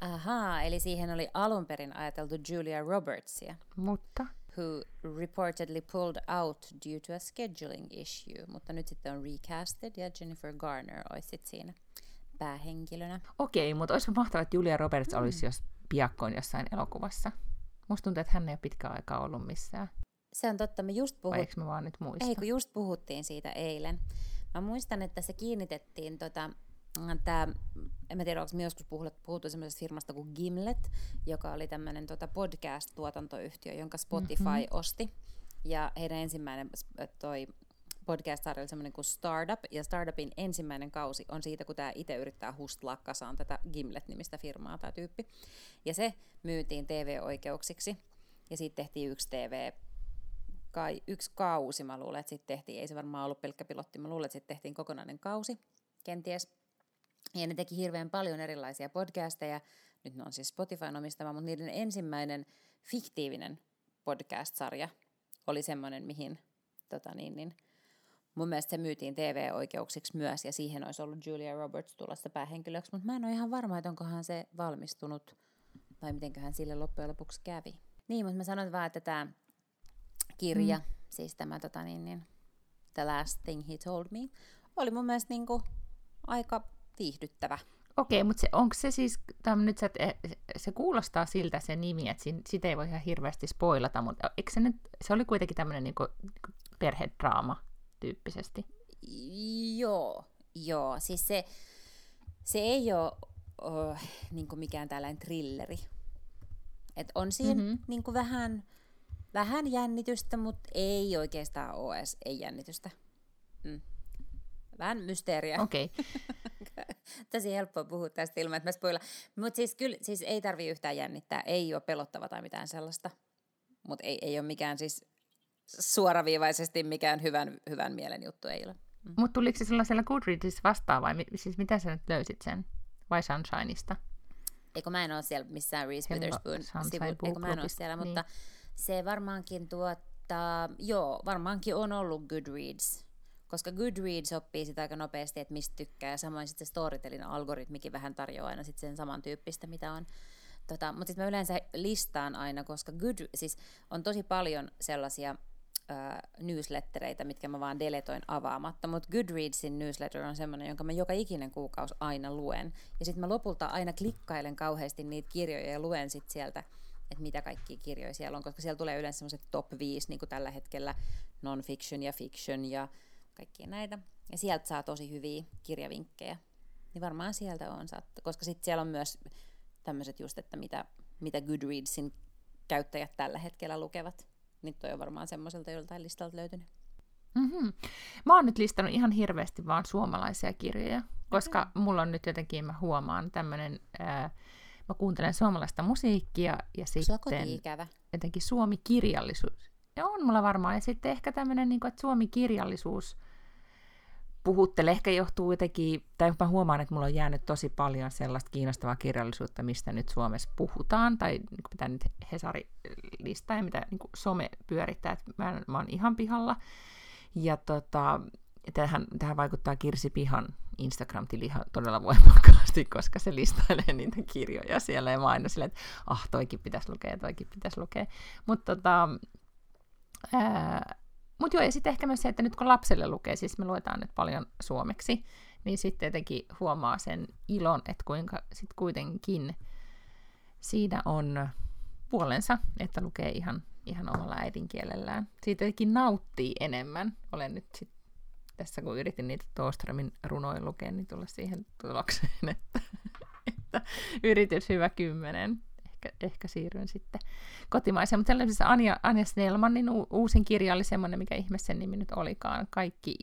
Ahaa, eli siihen oli alun perin ajateltu Julia Robertsia. Mutta? Who reportedly pulled out due to a scheduling issue, mutta nyt sitten on recasted ja Jennifer Garner olisi sitten siinä päähenkilönä. Okei, mutta olisi mahtavaa, että Julia Roberts mm. olisi jos piakkoin jossain elokuvassa. Musta tuntuu, että hän ei ole pitkään aikaa ollut missään. Se on totta, me just puhuttiin. Vaan nyt muista? Ei, kun just puhuttiin siitä eilen. Mä muistan, että se kiinnitettiin tota, tää, en mä tiedä, onko me joskus puhuttu, puhuttu semmoisesta firmasta kuin Gimlet, joka oli tämmöinen tota podcast-tuotantoyhtiö, jonka Spotify mm-hmm. osti. Ja heidän ensimmäinen toi podcast-sarja oli semmoinen kuin Startup, ja Startupin ensimmäinen kausi on siitä, kun tämä itse yrittää hustlaa kasaan tätä Gimlet-nimistä firmaa, tämä tyyppi. Ja se myytiin TV-oikeuksiksi, ja siitä tehtiin yksi TV, kai yksi kausi, mä luulen, että sitten tehtiin, ei se varmaan ollut pelkkä pilotti, mä luulen, että sitten tehtiin kokonainen kausi, kenties. Ja ne teki hirveän paljon erilaisia podcasteja, nyt ne on siis Spotifyn omistama, mutta niiden ensimmäinen fiktiivinen podcast-sarja oli semmoinen, mihin tota niin, niin, mun mielestä se myytiin TV-oikeuksiksi myös, ja siihen olisi ollut Julia Roberts tulossa päähenkilöksi, mutta mä en ole ihan varma, että onkohan se valmistunut, vai mitenköhän sille loppujen lopuksi kävi. Niin, mutta mä sanoin vaan, että tämä kirja, mm. siis tämä tota niin, niin, The Last Thing He Told Me, oli mun mielestä niinku aika viihdyttävä. Okei, mutta se, onko se siis, tämä nyt se, se kuulostaa siltä se nimi, että sitä ei voi ihan hirveästi spoilata, mutta eikö se nyt, se oli kuitenkin tämmöinen niinku, niinku perhedraama tyyppisesti? Joo, joo, siis se, se ei ole oh, niin mikään tällainen trilleri. Et on siinä mm-hmm. niin vähän, vähän jännitystä, mutta ei oikeastaan ole edes ei jännitystä. Mm. Vähän mysteeriä. Okei. Okay. [laughs] [laughs] Tosi helppoa puhua tästä ilman, että mä spoilan. Mutta siis kyllä siis ei tarvi yhtään jännittää. Ei ole pelottava tai mitään sellaista. Mutta ei, ei ole mikään siis suoraviivaisesti mikään hyvän, hyvän mielen juttu ei ole. Mm. Mutta tuliko se sellaisella Goodreadsissa vastaan vai siis mitä sä nyt löysit sen? Vai Sunshineista? Eikö mä en ole siellä missään Reese Witherspoon sivu, eikö mä en ole siellä, niin. mutta se varmaankin tuottaa, joo, varmaankin on ollut Goodreads koska Goodreads oppii sitä aika nopeasti, että mistä tykkää, ja samoin sitten Storytelin algoritmikin vähän tarjoaa aina sitten sen samantyyppistä, mitä on. Tota, mutta sitten mä yleensä listaan aina, koska Good, siis on tosi paljon sellaisia newslettereitä, mitkä mä vaan deletoin avaamatta, mutta Goodreadsin newsletter on semmoinen, jonka mä joka ikinen kuukausi aina luen. Ja sitten mä lopulta aina klikkailen kauheasti niitä kirjoja ja luen sitten sieltä, että mitä kaikki kirjoja siellä on, koska siellä tulee yleensä semmoiset top 5, niin kuin tällä hetkellä non-fiction ja fiction ja kaikkia näitä. Ja sieltä saa tosi hyviä kirjavinkkejä. Niin varmaan sieltä on saattu, koska sitten siellä on myös tämmöiset just, että mitä, mitä Goodreadsin käyttäjät tällä hetkellä lukevat. Niin toi on varmaan semmoiselta joltain listalta löytynyt. Mm-hmm. Mä oon nyt listannut ihan hirveästi vaan suomalaisia kirjoja, koska okay. mulla on nyt jotenkin, mä huomaan tämmöinen, mä kuuntelen suomalaista musiikkia ja sitten jotenkin suomi-kirjallisuus. Ja on mulla varmaan, ja sitten ehkä tämmöinen, niin kuin, että suomi-kirjallisuus puhuttele. Ehkä johtuu jotenkin, tai mä huomaan, että mulla on jäänyt tosi paljon sellaista kiinnostavaa kirjallisuutta, mistä nyt Suomessa puhutaan, tai niin mitä nyt Hesari listaa ja mitä niin some pyörittää, että mä, mä oon ihan pihalla. Ja tota, tähän, tähän vaikuttaa Kirsi Pihan Instagram-tili ihan todella voimakkaasti, koska se listailee niitä kirjoja siellä, ja mä aina silleen, että ah, toikin pitäisi lukea, toikin pitäisi lukea. Mutta tota, mutta joo, ja sitten ehkä myös se, että nyt kun lapselle lukee, siis me luetaan nyt paljon suomeksi, niin sitten jotenkin huomaa sen ilon, että kuinka sitten kuitenkin siinä on puolensa, että lukee ihan, ihan omalla äidinkielellään. Siitä jotenkin nauttii enemmän. Olen nyt sit tässä, kun yritin niitä Toaströmin runoja lukea, niin tulla siihen tulokseen, [laughs] että, että yritys hyvä kymmenen ehkä, ehkä siirryn sitten kotimaiseen. Mutta sellaisessa Anja, Anja Snellmanin u- uusin kirja oli semmoinen, mikä ihme sen nimi nyt olikaan, Kaikki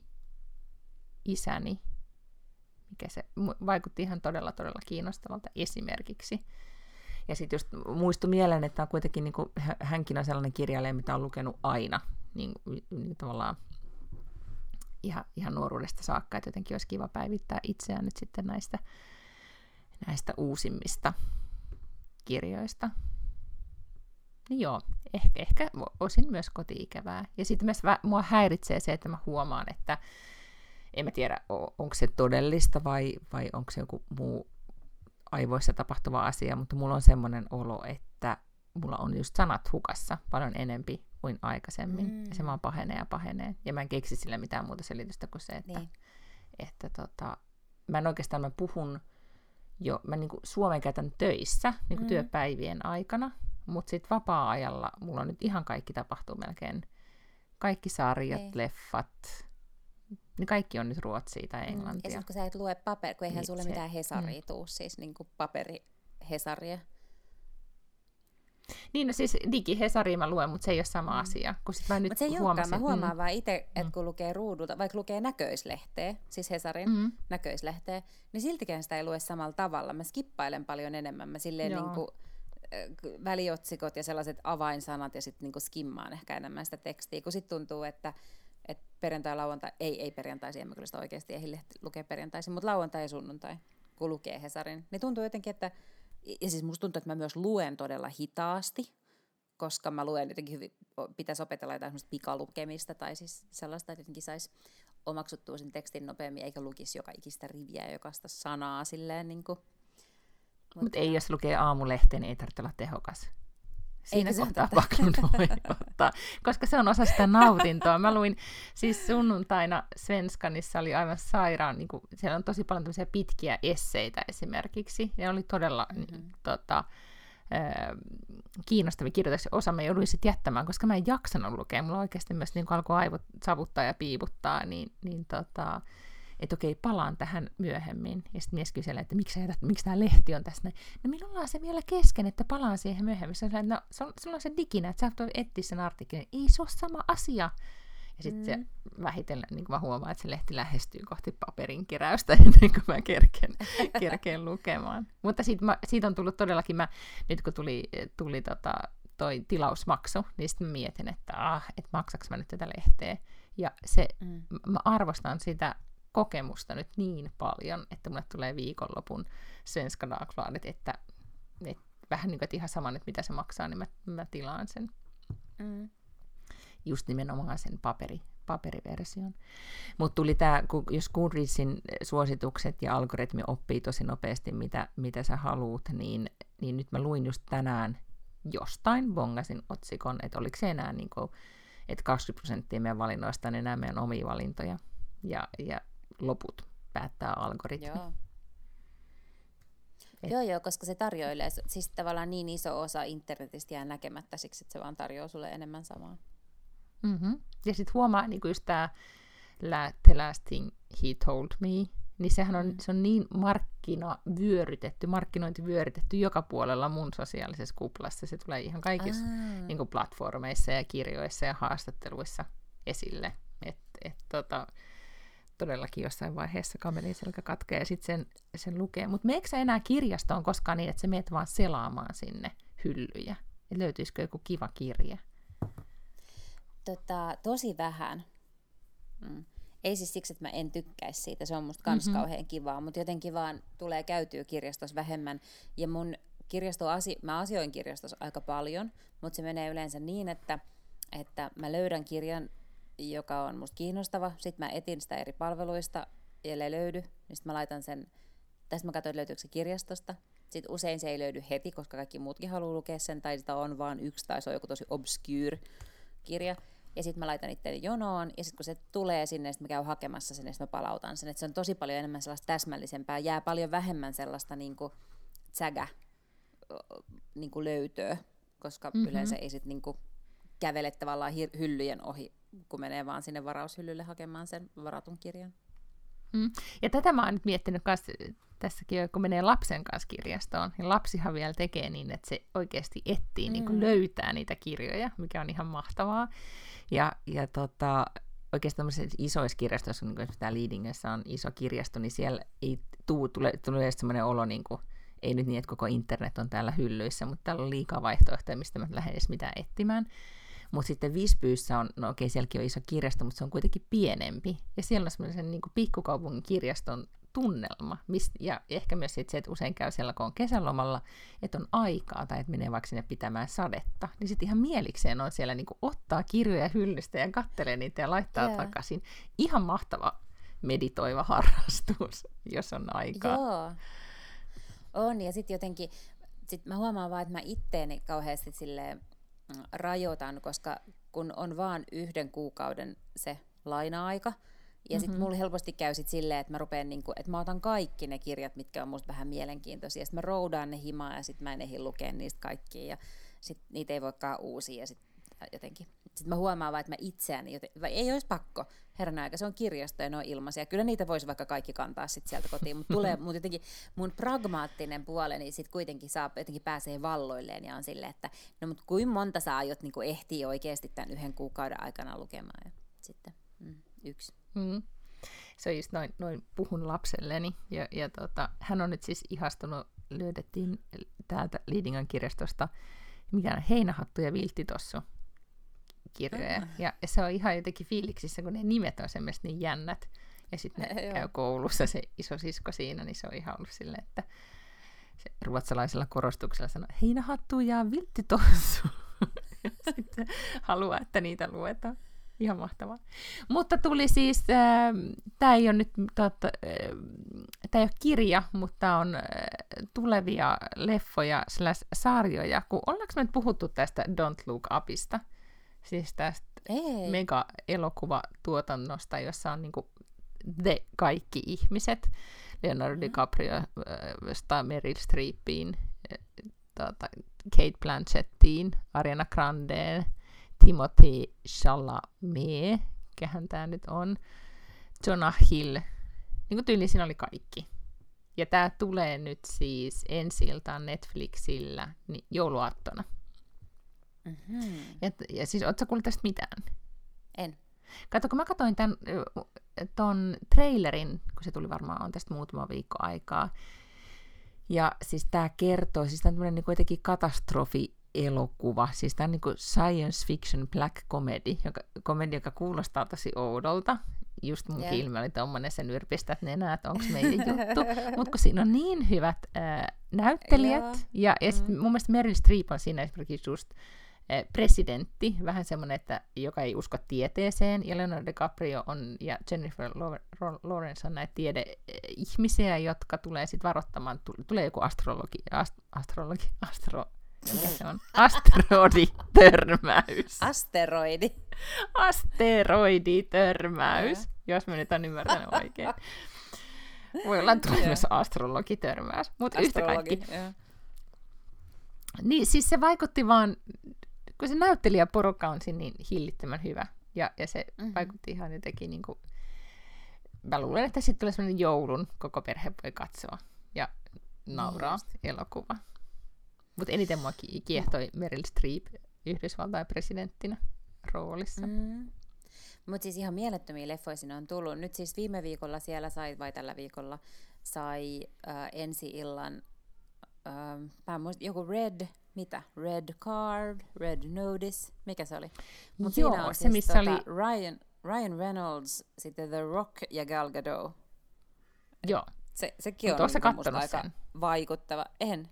isäni. Mikä se vaikutti ihan todella, todella kiinnostavalta esimerkiksi. Ja sitten just muistui mieleen, että on kuitenkin niin kuin, hänkin on sellainen kirjailija, mitä on lukenut aina niin, niin tavallaan ihan, ihan nuoruudesta saakka, että jotenkin olisi kiva päivittää itseään nyt sitten näistä, näistä uusimmista kirjoista. Niin joo, ehkä, ehkä osin myös kotiikävää. Ja sitten myös mua häiritsee se, että mä huomaan, että en mä tiedä, onko se todellista vai, vai onko se joku muu aivoissa tapahtuva asia, mutta mulla on semmoinen olo, että mulla on just sanat hukassa paljon enempi kuin aikaisemmin. Mm. Ja se vaan pahenee ja pahenee. Ja mä en keksi sille mitään muuta selitystä kuin se, että, niin. että tota, mä en oikeastaan mä puhun jo, mä niin kuin suomen käytän töissä niin kuin Mm. työpäivien aikana, mutta sitten vapaa-ajalla mulla on nyt ihan kaikki tapahtuu melkein. Kaikki sarjat, Ei. leffat, niin kaikki on nyt ruotsia tai Mm, Ja englantia. sitten kun sä et lue paperi, kun eihän Niin, sulle se- mitään Hesaria tuu, siis niin kuin paperihesaria. Niin, no siis digihesaria mä luen, mutta se ei ole sama Mm. asia. Kun sit mä nyt se ei huomasin, mä huomaan mm, vaan itse, että Mm. kun lukee ruudulta, vaikka lukee näköislehteä, siis Hesarin mm, näköislehteä, niin siltikään sitä ei lue samalla tavalla. Mä skippailen paljon enemmän. Mä silleen Joo. niin kuin, väliotsikot ja sellaiset avainsanat ja sitten niin skimmaan ehkä enemmän sitä tekstiä, kun sitten tuntuu, että et perjantai, lauantai, ei, ei perjantaisin, en mä kyllä sitä oikeasti ehdi lukea perjantaisin, mutta lauantai ja sunnuntai, kun lukee Hesarin, niin tuntuu jotenkin, että, ja siis musta tuntuu, että mä myös luen todella hitaasti, koska mä luen jotenkin hyvin, pitäisi opetella jotain semmoista pikalukemista tai siis sellaista, että jotenkin saisi omaksuttua sen tekstin nopeammin, eikä lukisi joka ikistä riviä ja jokaista sanaa silleen niin kuin. Mutta ei, jos lukee aamulehteen, niin ei tarvitse olla tehokas. Siinä Eikö kohtaa voi [laughs] ottaa, koska se on osa sitä nautintoa. Mä luin siis sunnuntaina Svenskanissa oli aivan sairaan, niin kuin, siellä on tosi paljon tämmöisiä pitkiä esseitä esimerkiksi, ja oli todella Mhm. mm-hmm. tota, ö, kiinnostavia kirjoituksia. Osa mä jouduin sitten jättämään, koska mä en jaksanut lukea. Mulla oikeasti myös niin alkoi aivot savuttaa ja piiputtaa, niin, niin tota, että okei, palaan tähän myöhemmin. Ja sitten mies kyselee, että miksi, sä jätät, miksi tämä lehti on tässä näin. No minulla on se vielä kesken, että palaan siihen myöhemmin. Sellainen, no, se on, sulla on se diginä, että sä voit etsiä sen artikkelin. Ei se ole sama asia. Ja sitten Mm. se vähitellen, niin kuin mä huomaan, että se lehti lähestyy kohti paperin keräystä [laughs] ennen kuin mä kerken, [laughs] kerkeen lukemaan. Mutta siitä, mä, siitä on tullut todellakin, mä, nyt kun tuli, tuli tota, toi tilausmaksu, niin sitten mietin, että ah, et maksaks mä nyt tätä lehteä. Ja se, Mm. mä arvostan sitä kokemusta nyt niin paljon, että mulle tulee viikonlopun Svenska Dagbladet, että, että vähän niin kuin, että ihan sama nyt mitä se maksaa, niin mä, mä tilaan sen Mm. just nimenomaan sen paperi, paperiversion. Mutta tuli tämä, jos Goodreadsin suositukset ja algoritmi oppii tosi nopeasti, mitä, mitä sä haluut, niin, niin nyt mä luin just tänään jostain, bongasin otsikon, että oliko se enää niin kuin, että 20 prosenttia meidän valinnoista on enää meidän omia valintoja, ja, ja loput päättää algoritmi. Joo. Et- Joo, joo, koska se tarjoilee, siis tavallaan niin iso osa internetistä jää näkemättä siksi, että se vaan tarjoaa sulle enemmän samaa. Mm-hmm. Ja sitten huomaa niin just tämä The Last Thing He Told Me, niin sehän on, Mm. se on niin markkinavyörytetty, markkinointivyörytetty joka puolella mun sosiaalisessa kuplassa. Se tulee ihan kaikissa Aa. niin kuin platformeissa ja kirjoissa ja haastatteluissa esille. Et, et, tota, todellakin jossain vaiheessa kamelin selkä katkee ja sitten sen, sen lukee. Mutta meekö sä enää kirjastoon koskaan niin, että sä meet vaan selaamaan sinne hyllyjä? Et löytyisikö joku kiva kirja? Tota, tosi vähän. Mm. Ei siis siksi, että mä en tykkäisi siitä, se on musta kans Mhm. mm-hmm. kauhean kivaa, mutta jotenkin vaan tulee käytyä kirjastossa vähemmän. Ja mun kirjasto, mä asioin kirjastossa aika paljon, mutta se menee yleensä niin, että, että mä löydän kirjan, joka on musta kiinnostava, sitten mä etin sitä eri palveluista, ja ellei löydy, niin sitten mä laitan sen, tästä mä katsoin, että löytyykö se kirjastosta. Sitten usein se ei löydy heti, koska kaikki muutkin haluaa lukea sen, tai sitä on vain yksi, tai se on joku tosi obscure kirja. Ja sitten mä laitan itseäni jonoon, ja sitten kun se tulee sinne, sitten mä käyn hakemassa sen, ja sitten mä palautan sen. Et se on tosi paljon enemmän sellaista täsmällisempää, jää paljon vähemmän sellaista niinku tsägä niinku löytöä, koska Mhm. mm-hmm. yleensä ei sitten niinku kävele tavallaan hir- hyllyjen ohi, kun menee vaan sinne varaushyllylle hakemaan sen varatun kirjan. Mm. Ja tätä mä oon nyt miettinyt kans tässäkin, kun menee lapsen kanssa kirjastoon, niin lapsihan vielä tekee niin, että se oikeasti etsii, mm. niin kuin löytää niitä kirjoja, mikä on ihan mahtavaa. Ja, ja tota, oikeastaan tämmöisessä isoissa kirjastoissa, niin kuin tämä Leadingessä on iso kirjasto, niin siellä ei tuu, tule, tule semmoinen olo, niin kuin, ei nyt niin, että koko internet on täällä hyllyissä, mutta täällä on liikaa vaihtoehtoja, mistä mä lähden edes mitään etsimään. Mutta sitten Visbyyssä on, no okei, sielläkin on iso kirjasto, mutta se on kuitenkin pienempi. Ja siellä on semmoisen niin pikkukaupungin kirjaston tunnelma. Mist, ja ehkä myös sit se, että usein käy siellä, kun on kesälomalla, että on aikaa tai että menee vaikka sinne pitämään sadetta. Niin sitten ihan mielikseen on siellä niin ottaa kirjoja hyllystä ja kattelee niitä ja laittaa yeah. takaisin. Ihan mahtava meditoiva [laughs] harrastus, jos on aikaa. Joo. On, ja sitten jotenkin, sit mä huomaan vaan, että mä itteeni kauheasti silleen rajoitan, koska kun on vaan yhden kuukauden se laina-aika, Ja sitten mulla helposti käy sit silleen, että mä rupean, niinku, että mä otan kaikki ne kirjat, mitkä on musta vähän mielenkiintoisia. Sitten mä roudaan ne himaa ja sitten mä en ehdi lukea niistä kaikkia. Ja sitten niitä ei voikaan uusia. Ja sitten jotenkin. Sitten mä huomaan vaan, että mä itseäni, joten, vai ei olisi pakko, herran aika, se on kirjasto ja ne on ilmaisia. Kyllä niitä voisi vaikka kaikki kantaa sit sieltä kotiin, mutta tulee [laughs] mun jotenkin, mun pragmaattinen puoleni sit kuitenkin saa, jotenkin pääsee valloilleen ja on silleen, että no mutta kuinka monta sä aiot niin ehtii oikeasti tämän yhden kuukauden aikana lukemaan ja sitten mm, yksi. Mm. Se on just noin, noin puhun lapselleni ja, ja tota, hän on nyt siis ihastunut, löydettiin täältä Liidingan kirjastosta mikä on heinähattu ja vilttitossu kirjoja. Mm. Ja se on ihan jotenkin fiiliksissä, kun ne nimet on semmoista niin jännät. Ja sitten ne [laughs] käy koulussa se iso sisko siinä, niin se on ihan ollut silleen, että se ruotsalaisella korostuksella sanoo, heinähattu ja vilttitossu. [laughs] sitten haluaa, että niitä luetaan. Ihan mahtavaa. Mutta tuli siis, äh, tämä ei ole nyt, totta, äh, tämä ei ole kirja, mutta on äh, tulevia leffoja slash sarjoja, kun ollaanko me nyt puhuttu tästä Don't Look Upista? Siis tästä mega-elokuvatuotannosta, jossa on niinku the kaikki ihmiset. Leonardo mm. DiCaprio, äh, Meryl Streepiin, äh, tota, Kate Blanchettiin, Ariana Grandeen, Timothy Chalamet, kehän tämä nyt on, Jonah Hill, niin kuin tyyli siinä oli kaikki. Ja tämä tulee nyt siis ensi Netflixillä niin jouluaattona. Mm-hmm. Ja, ja siis, ootko kuullut tästä mitään? En. Kato, kun mä katsoin tämän ton trailerin, kun se tuli varmaan on tästä muutama viikko aikaa, ja siis tämä kertoo, siis tämä on tämmöinen niin kuitenkin katastrofi elokuva, siis tämä on niin science fiction black comedy, joka, comedy, joka kuulostaa tosi oudolta, just mun yeah. ilme oli tommonen, sen yrpistät nenää, että onko meidän juttu. [laughs] Mutta kun siinä on niin hyvät ää, näyttelijät, yeah. ja, ja sit mm. mun mielestä Meryl Streep on siinä esimerkiksi just presidentti, vähän semmoinen, että joka ei usko tieteeseen, ja Leonardo DiCaprio on, ja Jennifer Lawrence on näitä tiedeihmisiä, jotka tulee sitten varoittamaan, tulee joku astrologi, ast, astrologi, astro, mikä se on? [laughs] Asteroiditörmäys. Asteroidi. Asteroiditörmäys, jos mä nyt on ymmärtänyt oikein. Voi olla tullut myös astrologitörmäys, mutta yhtä kaikki. Yeah. Niin, siis se vaikutti vaan, kun se näyttelijäporukka on siinä niin hillittömän hyvä. Ja, ja se mm-hmm. vaikutti ihan jotenkin niin kuin, mä luulen, että sitten tulee sellainen joulun, koko perhe voi katsoa ja nauraa niin elokuva. Mutta eniten mua kiehtoi Meryl Streep Yhdysvaltain presidenttinä roolissa. Mm. Mutta siis ihan mielettömiä leffoja sinne on tullut. Nyt siis viime viikolla siellä sai, vai tällä viikolla, sai äh, ensi illan äh, muist, joku Red, mitä? Red Card, Red Notice, mikä se oli? Mut Joo, siinä on se siis missä tota, oli... Ryan, Ryan Reynolds, sitten The Rock ja Gal Gadot. Joo. Se, sekin on niin aika sen? vaikuttava. En,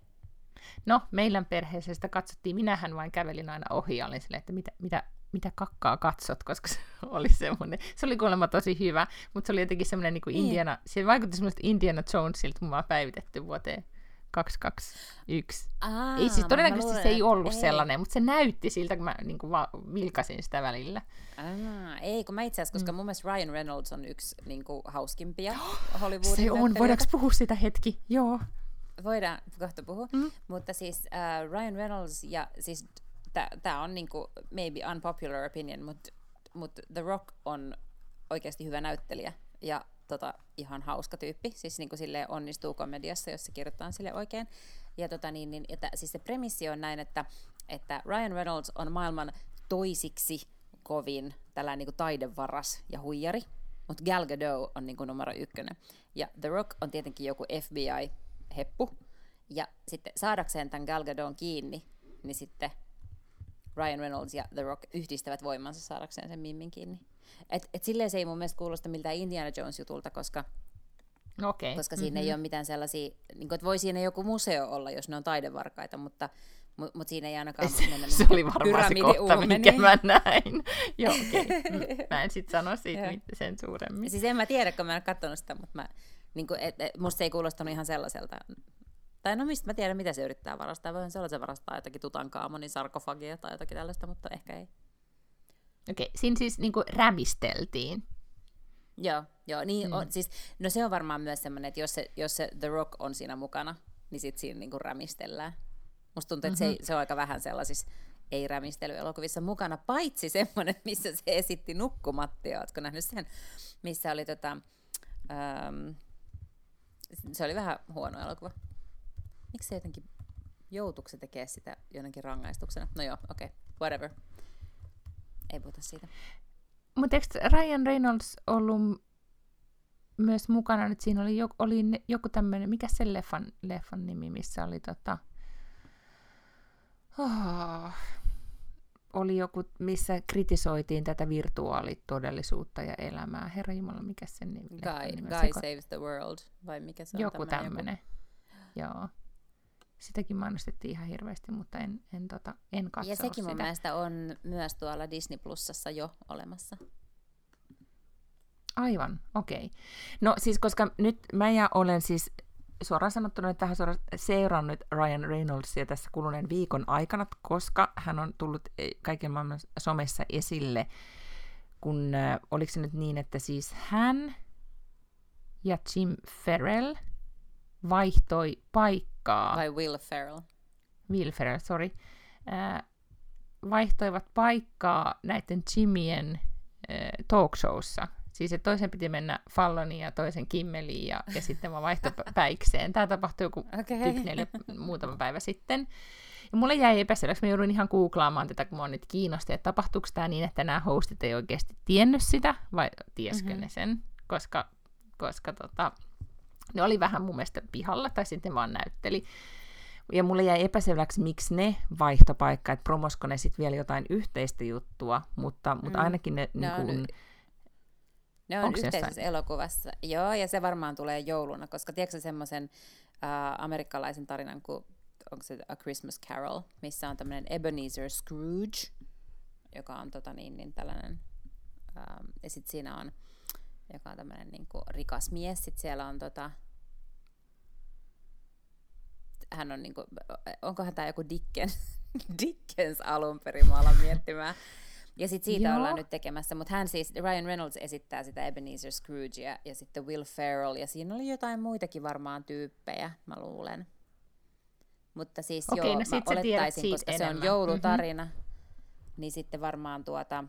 No, meidän perheessä sitä katsottiin, minähän vain kävelin aina ohi ja olin silleen, että mitä, mitä, mitä kakkaa katsot, koska se [laughs] oli semmoinen, se oli kuulemma tosi hyvä, mutta se oli jotenkin semmoinen niin kuin niin. Indiana, se vaikutti semmoista Indiana Jonesilta, kun mä päivitetty vuoteen 221. Aa, ei siis todennäköisesti luulen, se ei ollut ei. sellainen, mutta se näytti siltä, kun mä niin kuin va- vilkasin sitä välillä. Aa, ei, kun mä itse asiassa, koska mm. mun mielestä Ryan Reynolds on yksi niin kuin, hauskimpia [gasps] Hollywoodin Se on, voidaanko puhua sitä hetki? Joo voidaan kohta puhua, mm. mutta siis uh, Ryan Reynolds ja siis tämä on niinku maybe unpopular opinion, mutta mut The Rock on oikeasti hyvä näyttelijä ja tota, ihan hauska tyyppi, siis niinku sille onnistuu komediassa, jos se kirjoittaa sille oikein. Ja tota, niin, niin, että, siis se premissi on näin, että, että Ryan Reynolds on maailman toisiksi kovin tällainen niinku taidevaras ja huijari, mutta Gal Gadot on niinku numero ykkönen. Ja The Rock on tietenkin joku FBI heppu. Ja sitten saadakseen tämän Gal Gadon kiinni, niin sitten Ryan Reynolds ja The Rock yhdistävät voimansa saadakseen sen Mimmin kiinni. Et, et silleen se ei mun mielestä kuulosta miltään Indiana Jones-jutulta, koska, okay. koska siinä mm-hmm. ei ole mitään sellaisia, niin kuin, että voi siinä joku museo olla, jos ne on taidevarkaita, mutta mutta mut siinä ei ainakaan [laughs] se, mennä Se oli varmaan se kohta, minkä mä [laughs] näin. Joo. Okay. [laughs] Mä en sit sano siitä sen suuremmin. Siis en mä tiedä, kun mä en katsonut sitä, mutta mä, niin kuin, et, et, musta se ei kuulostanut ihan sellaiselta. Tai no mistä mä tiedän, mitä se yrittää varastaa. Voihan sellaisen varastaa jotakin Tutankaamonin sarkofagia tai jotakin tällaista, mutta ehkä ei. Okei, siinä siis niin kuin rämisteltiin. Joo, joo niin mm. on, siis, no se on varmaan myös semmoinen, että jos se, jos se The Rock on siinä mukana, niin sitten siinä niinku rämistellään. Musta tuntuu, että mm-hmm. se, se on aika vähän sellaisissa ei-rämistelyelokuvissa mukana, paitsi semmoinen, [laughs] missä se esitti nukkumattia. Oletko nähnyt sen? Missä oli tota, ähm, se oli vähän huono elokuva. Miksi se jotenkin joutuiko se tekee sitä jonnekin rangaistuksena? No joo, okei, okay, whatever. Ei puhuta siitä. Mutta eikö Ryan Reynolds ollut myös mukana, että siinä oli, joku, oli joku tämmöinen, mikä se leffan, leffan nimi, missä oli tota, oh, oli joku, missä kritisoitiin tätä virtuaalitodellisuutta ja elämää. Herra Jumala, mikä sen nimi? Guy, Guy Saves the World, vai mikä se on? Joku tämmöinen. Joo. Sitäkin mainostettiin ihan hirveästi, mutta en, en, tota, en katso Ja sekin sitä. mun mielestä on myös tuolla Disney Plusassa jo olemassa. Aivan, okei. Okay. No siis, koska nyt mä ja olen siis suoraan sanottuna että tähän suoraan seurannut Ryan Reynoldsia tässä kuluneen viikon aikana, koska hän on tullut eh, kaiken maailman somessa esille, kun äh, oliko se nyt niin, että siis hän ja Jim Ferrell vaihtoi paikkaa. Vai Will Ferrell. Will Ferrell, sorry. Äh, vaihtoivat paikkaa näiden Jimien äh, talkshowssa Siis että toisen piti mennä Falloniin ja toisen Kimmeliin ja, ja sitten mä vaihto [laughs] päikseen. Tämä tapahtui joku okay. muutama päivä sitten. Ja mulle jäi epäselväksi, mä joudun ihan googlaamaan tätä, kun mä nyt kiinnosti, että tapahtuuko tämä niin, että nämä hostit ei oikeasti tiennyt sitä, vai tieskö mm-hmm. ne sen, koska, koska tota, ne oli vähän mun mielestä pihalla, tai sitten vaan näytteli. Ja mulle jäi epäselväksi, miksi ne vaihtopaikka, että promosko ne sitten vielä jotain yhteistä juttua, mutta, mutta mm. ainakin ne... Niin kun, ne on Onks yhteisessä jossain? elokuvassa. Joo, ja se varmaan tulee jouluna, koska tiedätkö semmoisen uh, amerikkalaisen tarinan kuin onko se A Christmas Carol, missä on tämmöinen Ebenezer Scrooge, joka on tota niin, niin tällainen, um, ja sitten siinä on, joka on tämmöinen niin kuin rikas mies, sitten siellä on tota, hän on niin kuin, onkohan tämä joku Dickens, [laughs] Dickens alun perin, mä alan miettimään. Ja sitten siitä Joo. ollaan nyt tekemässä, mutta hän siis, Ryan Reynolds esittää sitä Ebenezer Scroogea ja sitten Will Ferrell ja siinä oli jotain muitakin varmaan tyyppejä, mä luulen. Mutta siis okay, joo, no mä olettaisin, koska enemmän. se on joulutarina, mm-hmm. niin sitten varmaan tuota,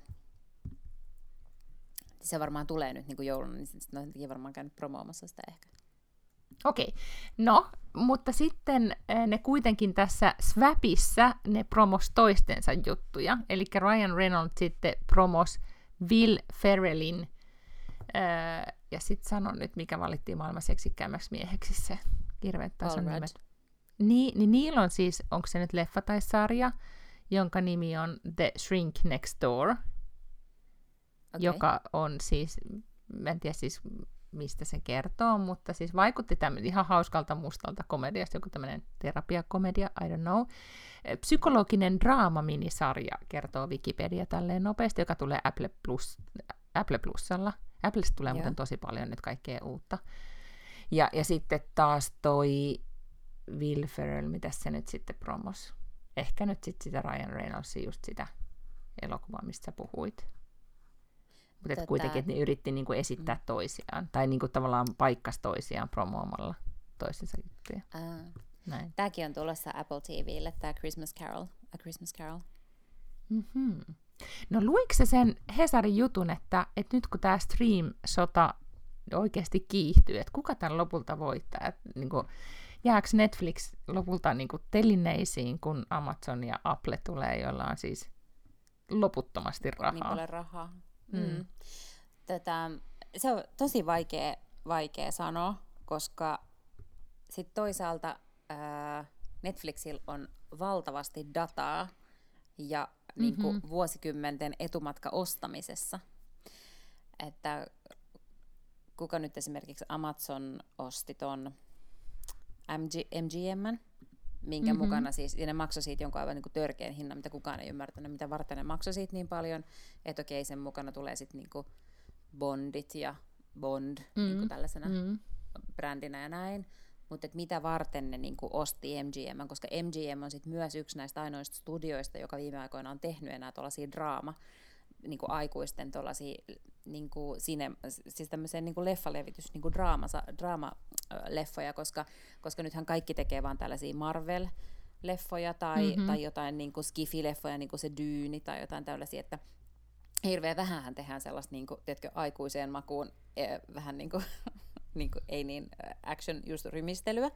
se varmaan tulee nyt niin kuin jouluna, niin sitten on varmaan käynyt promoomassa sitä ehkä. Okei, okay. no, mutta sitten eh, ne kuitenkin tässä Swapissa ne promos toistensa juttuja. Eli Ryan Reynolds sitten promos Will Ferrellin, eh, ja sitten sanon nyt, mikä valittiin maailman seksikkäämmäksi mieheksi se tason nimet. Niin, niin niillä on siis, onko se nyt leffa tai sarja, jonka nimi on The Shrink Next Door, okay. joka on siis, mä en tiedä siis mistä se kertoo, mutta siis vaikutti tämmöinen ihan hauskalta mustalta komediasta, joku tämmöinen terapiakomedia, I don't know. Psykologinen draama-minisarja kertoo Wikipedia tälleen nopeasti, joka tulee Apple, Plus, Apple Plusalla. Applesta tulee Joo. muuten tosi paljon nyt kaikkea uutta. Ja, ja sitten taas toi Will Ferrell, mitä se nyt sitten promos? Ehkä nyt sitten sitä Ryan Reynoldsin just sitä elokuvaa, mistä sä puhuit. Mutta Tätä... kuitenkin, että ne yritti niinku esittää mm. toisiaan, tai niinku tavallaan paikkas toisiaan promoomalla toisensa juttuja. Ah. Näin. Tämäkin on tulossa Apple TVlle, tämä Christmas Carol. A Christmas Carol. Mm-hmm. No luiko se sen Hesarin jutun, että, että nyt kun tämä stream-sota oikeasti kiihtyy, että kuka tämän lopulta voittaa? Että, niin kuin, jääkö Netflix lopulta niin kuin, telineisiin, kun Amazon ja Apple tulee, joilla on siis loputtomasti rahaa? Niin paljon rahaa. Mm. mm. Tätä, se on tosi vaikea, vaikea sanoa, koska sitten toisaalta ää, Netflixillä on valtavasti dataa ja mm-hmm. niin kuin vuosikymmenten etumatka ostamisessa. Että kuka nyt esimerkiksi Amazon osti ton MG, MGM, minkä mm-hmm. mukana siis, ja ne maksoi siitä jonkun aivan niin törkeän hinnan, mitä kukaan ei ymmärtänyt, mitä varten ne maksoi siitä niin paljon, että okei, sen mukana tulee sitten niin bondit ja bond mm-hmm. niin tällaisena mm-hmm. brändinä ja näin, mutta mitä varten ne niin osti MGM, koska MGM on sitten myös yksi näistä ainoista studioista, joka viime aikoina on tehnyt enää tuollaisia draama, niin aikuisten tuollaisia niin kuin sine, siis tämmöiseen niin kuin leffalevitys, niin kuin draama, draama-leffoja, koska, koska nythän kaikki tekee vaan tällaisia Marvel, leffoja tai, mm-hmm. tai jotain niin kuin skifi-leffoja, niin kuin se Dyyni tai jotain tällaisia, että hirveän vähän tehdään sellaista niin kuin, tiedätkö, aikuiseen makuun eh, vähän niin kuin, [laughs] niin kuin, ei niin action just rymistelyä.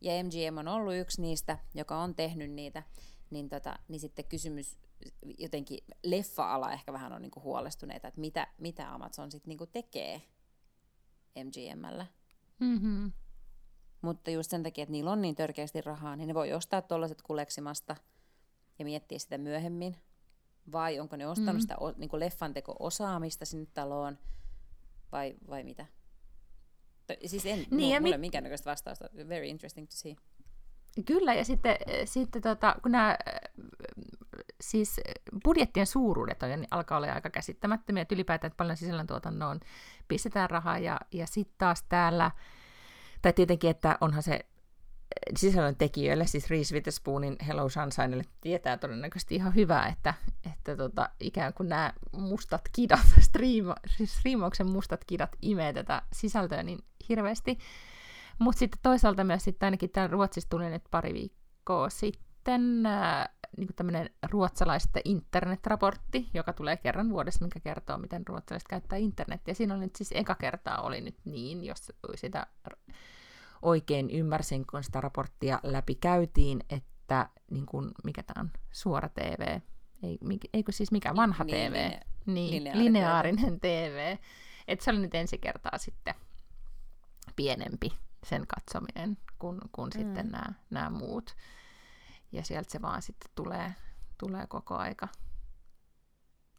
Ja MGM on ollut yksi niistä, joka on tehnyt niitä, niin, tota, niin sitten kysymys jotenkin leffa-ala ehkä vähän on niinku huolestuneita, että mitä, mitä Amazon sitten niinku tekee MGMllä. Mm-hmm. Mutta just sen takia, että niillä on niin törkeästi rahaa, niin ne voi ostaa tuollaiset kuleksimasta ja miettiä sitä myöhemmin. Vai onko ne ostanut mm. sitä niin leffan teko-osaamista sinne taloon, vai, vai mitä? Siis en, niin, mulla, mulla mi- minkäännäköistä vastausta. Very interesting to see. Kyllä, ja sitten, sitten tota, kun nämä siis budjettien suuruudet on, niin alkaa olla aika käsittämättömiä, että ylipäätään, että paljon sisällöntuotannoon pistetään rahaa, ja, ja sitten taas täällä, tai tietenkin, että onhan se sisällön tekijöille, siis Reese Witherspoonin Hello Sunshinelle tietää todennäköisesti ihan hyvää, että, että tota, ikään kuin nämä mustat kidat, [laughs] striima, siis striimauksen mustat kidat imee tätä sisältöä niin hirveästi. Mutta sitten toisaalta myös sitten ainakin täällä Ruotsissa tuli nyt pari viikkoa sitten äh, niin tämmöinen ruotsalaisten internetraportti, joka tulee kerran vuodessa, mikä kertoo, miten ruotsalaiset käyttää internetiä. Siinä oli nyt siis eka kertaa oli nyt niin, jos sitä oikein ymmärsin, kun sitä raporttia läpi käytiin, että niin kuin, mikä tämä on, suora TV, ei, eikö siis mikä vanha niin, TV, linea- niin, lineaari lineaarinen TV. TV. Että se oli nyt ensi kertaa sitten pienempi sen katsominen kuin, kuin mm. sitten nämä, nämä muut. Ja sieltä se vaan sitten tulee, tulee koko aika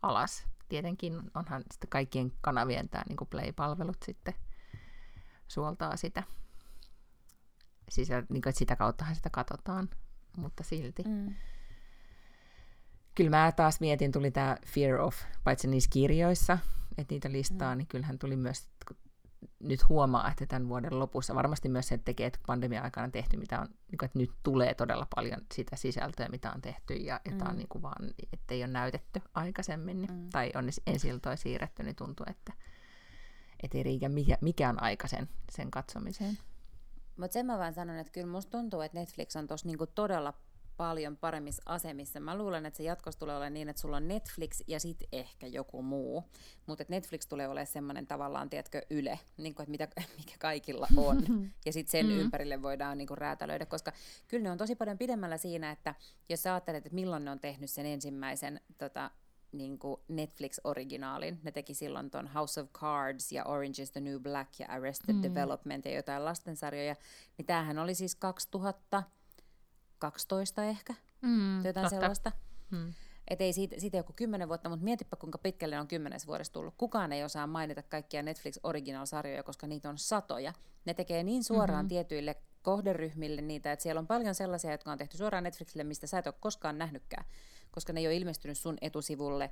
alas. Tietenkin onhan sitten kaikkien kanavien tämä niin Play-palvelut sitten suoltaa sitä siis niin kuin, että sitä kauttahan sitä katsotaan, mutta silti. Mm. Kyllä mä taas mietin, tuli tämä Fear of, paitsi niissä kirjoissa, että niitä listaa, mm. niin kyllähän tuli myös nyt huomaa, että tämän vuoden lopussa varmasti myös se tekee, että pandemia-aikana on tehty, mitä on, niin että nyt tulee todella paljon sitä sisältöä, mitä on tehty, ja, ja mm. on niin kuin vaan, ettei ole näytetty aikaisemmin, niin, mm. tai on ensi iltoja siirretty, niin tuntuu, että et ei riitä mikä, mikä on aika sen, sen katsomiseen. Mutta sen mä vaan sanon, että kyllä musta tuntuu, että Netflix on tuossa niinku todella paljon paremmissa asemissa. Mä luulen, että se jatkossa tulee olemaan niin, että sulla on Netflix ja sitten ehkä joku muu. Mutta Netflix tulee olemaan semmoinen tavallaan, tiedätkö, yle, niin kuin, että mitä, [laughs] mikä kaikilla on. [laughs] ja sitten sen mm. ympärille voidaan niin kuin räätälöidä, koska kyllä ne on tosi paljon pidemmällä siinä, että jos sä ajattelet, että milloin ne on tehnyt sen ensimmäisen tota, niin kuin Netflix-originaalin. Ne teki silloin ton House of Cards ja Orange is the New Black ja Arrested mm. Development ja jotain lastensarjoja. Niin tämähän oli siis 2012 ehkä, mm, jotain totta. sellaista. Mm. Et ei siitä, siitä joku kymmenen vuotta, mutta mietipä kuinka pitkälle on kymmenes vuodessa tullut. Kukaan ei osaa mainita kaikkia Netflix original-sarjoja, koska niitä on satoja. Ne tekee niin suoraan mm-hmm. tietyille kohderyhmille niitä, että siellä on paljon sellaisia, jotka on tehty suoraan Netflixille, mistä sä et ole koskaan nähnytkään koska ne ei ole ilmestynyt sun etusivulle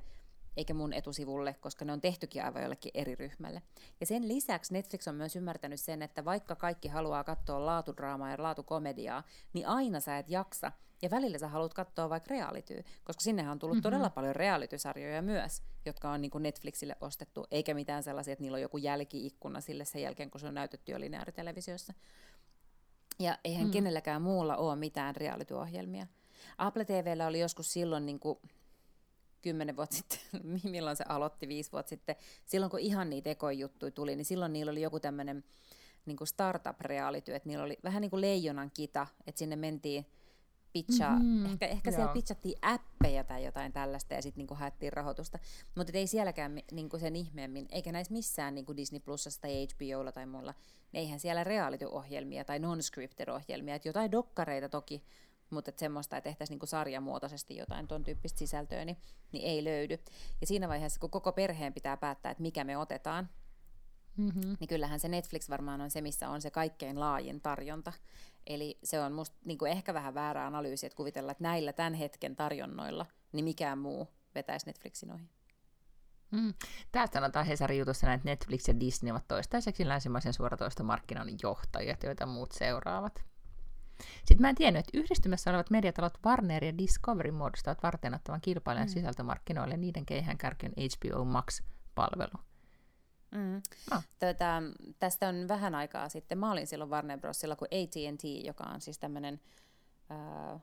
eikä mun etusivulle, koska ne on tehtykin aivan jollekin eri ryhmälle. Ja sen lisäksi Netflix on myös ymmärtänyt sen, että vaikka kaikki haluaa katsoa laatudraamaa ja laatukomediaa, niin aina sä et jaksa. Ja välillä sä haluat katsoa vaikka reality, koska sinnehän on tullut mm-hmm. todella paljon reality-sarjoja myös, jotka on niin kuin Netflixille ostettu, eikä mitään sellaisia, että niillä on joku jälkiikkuna sille sen jälkeen, kun se on näytetty jo lineaaritelevisiossa. Ja eihän mm. kenelläkään muulla ole mitään reality-ohjelmia. Apple TVllä oli joskus silloin niin kuin kymmenen vuotta sitten, [laughs] milloin se aloitti, viisi vuotta sitten, silloin kun ihan niitä ekojuttuja tuli, niin silloin niillä oli joku tämmöinen niin startup-reality, että niillä oli vähän niin kuin leijonan kita, että sinne mentiin pitchaa, mm-hmm, ehkä, ehkä siellä pitchattiin appeja tai jotain tällaista ja sitten niinku haettiin rahoitusta, mutta ei sielläkään niinku sen ihmeemmin, eikä näissä missään niinku Disney Plusassa tai HBOlla tai mulla, eihän siellä reality-ohjelmia tai non-scripted-ohjelmia, että jotain dokkareita toki mutta että semmoista, että tehtäisiin niinku sarjamuotoisesti jotain tuon tyyppistä sisältöä, niin, niin ei löydy. Ja siinä vaiheessa, kun koko perheen pitää päättää, että mikä me otetaan, mm-hmm. niin kyllähän se Netflix varmaan on se, missä on se kaikkein laajin tarjonta. Eli se on musta niin kuin ehkä vähän väärä analyysi, että kuvitella, että näillä tämän hetken tarjonnoilla, niin mikään muu vetäisi Netflixin ohi. Mm. Täältä sanotaan Hesarin jutussa, että Netflix ja Disney ovat toistaiseksi länsimaisen suoratoistomarkkinan johtajat, joita muut seuraavat. Sitten mä en tiennyt, että yhdistymässä olevat mediatalot Warner ja Discovery muodostavat varteenottavan kilpailijan mm. sisältömarkkinoille niiden keihään kärkeen HBO Max palvelu. Mm. Ah. Tätä, tästä on vähän aikaa sitten. Mä olin silloin Warner Brosilla, kun AT&T, joka on siis tämmöinen äh,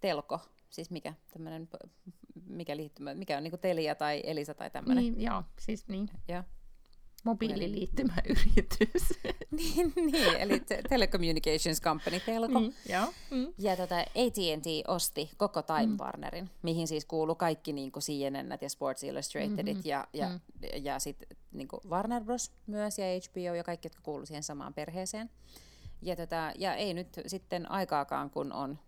telko, siis mikä, tämmönen, mikä, liittymä, mikä on niinku Telia tai Elisa tai tämmöinen. Niin, joo, siis niin. Joo mobiililiittymäyritys. [laughs] niin, niin, eli Telecommunications Company, Telko. Niin, joo. Mm. Ja tota, AT&T osti koko Time mm. Warnerin, mihin siis kuuluu kaikki niin kuin CNN ja Sports Illustratedit mm-hmm. ja, ja, mm. ja sitten niin Warner Bros. myös ja HBO ja kaikki, jotka kuuluu siihen samaan perheeseen. Ja, tota, ja ei nyt sitten aikaakaan, kun on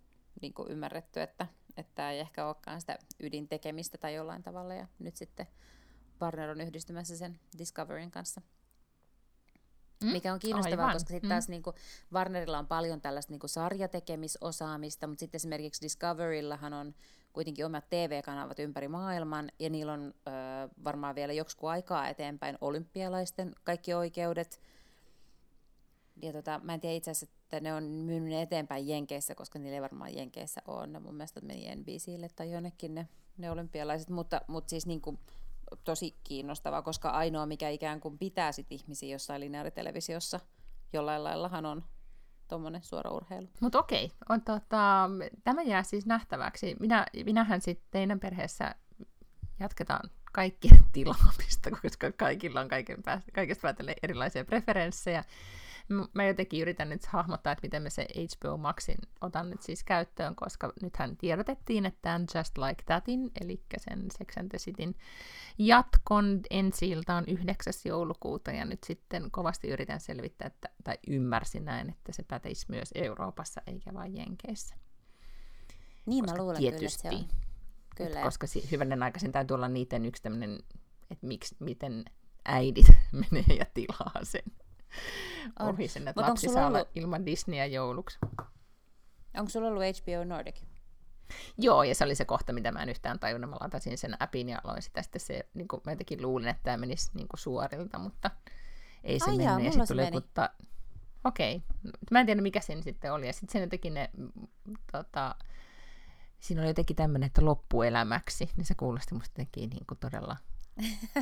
niin kuin ymmärretty, että, että ei ehkä olekaan sitä ydintekemistä tai jollain tavalla. Ja nyt sitten Warner on yhdistymässä sen Discoveryn kanssa. Mm? Mikä on kiinnostavaa, Aivan. koska sitten mm. taas niinku Warnerilla on paljon tällaista niinku sarjatekemisosaamista, mutta sitten esimerkiksi Discoverillahan on kuitenkin omat TV-kanavat ympäri maailman, ja niillä on ö, varmaan vielä joksikin aikaa eteenpäin olympialaisten kaikki oikeudet. Ja tota, mä en tiedä itse asiassa, että ne on myynyt eteenpäin Jenkeissä, koska niillä ei varmaan Jenkeissä ole. Ne mun mielestä meni NBCille tai jonnekin ne, ne olympialaiset, mutta, mutta siis niin kuin, tosi kiinnostavaa, koska ainoa mikä ikään kuin pitää sit ihmisiä jossain lineaaritelevisiossa jollain laillahan on tuommoinen suora urheilu. Mutta okei, on, tota, tämä jää siis nähtäväksi. Minä, minähän sitten teidän perheessä jatketaan kaikkien [laughs] tilaamista, koska kaikilla on kaiken päästä, kaikesta päätellen erilaisia preferenssejä mä jotenkin yritän nyt hahmottaa, että miten me se HBO Maxin otan nyt siis käyttöön, koska nythän tiedotettiin, että Just Like Thatin, eli sen Sex and the Cityn jatkon ensi on 9. joulukuuta, ja nyt sitten kovasti yritän selvittää, että, tai ymmärsin näin, että se päteisi myös Euroopassa, eikä vain Jenkeissä. Niin koska mä luulen tietysti, kyllä, että se on. Kyllä. Koska hyvänen aikaisin täytyy olla niiden yksi tämmöinen, että miksi, miten äidit [laughs] menee ja tilaa sen [laughs] ohi sen, että lapsi saa ollut... ilman Disneyä jouluksi. Onko sulla ollut HBO Nordic? Joo, ja se oli se kohta, mitä mä en yhtään tajunnut. Mä latasin sen appin ja aloin sitä sitten se, niin kuin, mä jotenkin luulin, että tämä menisi niin kuin suorilta, mutta ei se Ai mennyt. Jaa, ja sitten tuli kutta... Okei, okay. mä en tiedä mikä sen sitten oli. Ja sitten sen jotenkin ne, tota, siinä oli jotenkin tämmöinen, että loppuelämäksi, niin se kuulosti musta jotenkin niin kuin todella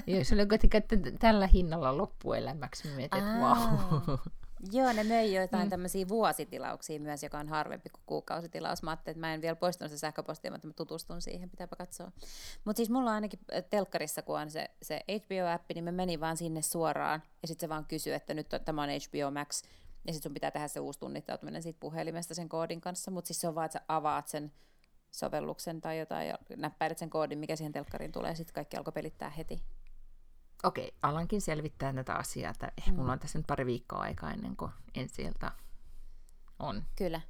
Joo, se oli kuitenkin, että tällä hinnalla loppuelämäksi. Mä mietin, että wow. Joo, ne möi joitain mm. tämmöisiä vuositilauksia myös, joka on harvempi kuin kuukausitilaus. Mä ajattelin, että mä en vielä poistanut sitä sähköpostia, mutta mä tutustun siihen, pitääpä katsoa. Mutta siis mulla on ainakin telkkarissa, kun on se, se HBO-appi, niin mä menin vaan sinne suoraan, ja sitten se vaan kysyy, että nyt on, tämä on HBO Max, ja sitten sun pitää tehdä se uusi tunnittautuminen siitä puhelimesta sen koodin kanssa, mutta siis se on vaan, että sä avaat sen sovelluksen tai jotain ja näppäilet sen koodin, mikä siihen telkkariin tulee, ja sitten kaikki alkoi pelittää heti. Okei, alankin selvittää tätä asiaa, että mm. mulla on tässä nyt pari viikkoa aikaa ennen kuin ensi on. Kyllä.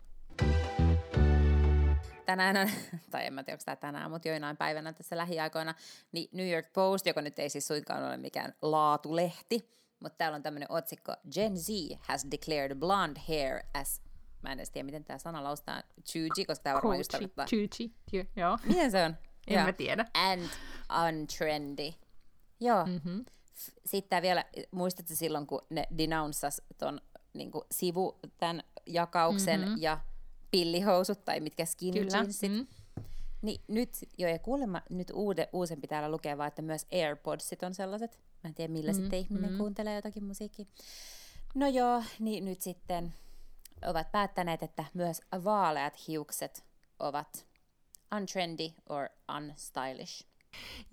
Tänään on, [laughs] tai en mä tiedä, onko tämä tänään, mutta joinain päivänä tässä lähiaikoina, niin New York Post, joka nyt ei siis suinkaan ole mikään laatulehti, mutta täällä on tämmöinen otsikko, Gen Z has declared blonde hair as mä en edes tiedä, miten tämä sana laustaa, chuji, koska tämä varmaan just tarkoittaa. Chuji, joo. Miten se on? En joo. mä tiedä. And untrendy. Joo. Mm-hmm. Sitten vielä, muistatko silloin, kun ne denouncas ton niin sivu, tämän jakauksen mm-hmm. ja pillihousut tai mitkä skinny Kyllä. jeansit. Mm. Niin nyt, jo ja kuulemma nyt uude, uusempi täällä lukee vaan, että myös AirPodsit on sellaiset. Mä en tiedä, millä mm, sitten ihminen mm. kuuntelee jotakin musiikkia. No joo, niin nyt sitten ovat päättäneet, että myös vaaleat hiukset ovat untrendy or unstylish.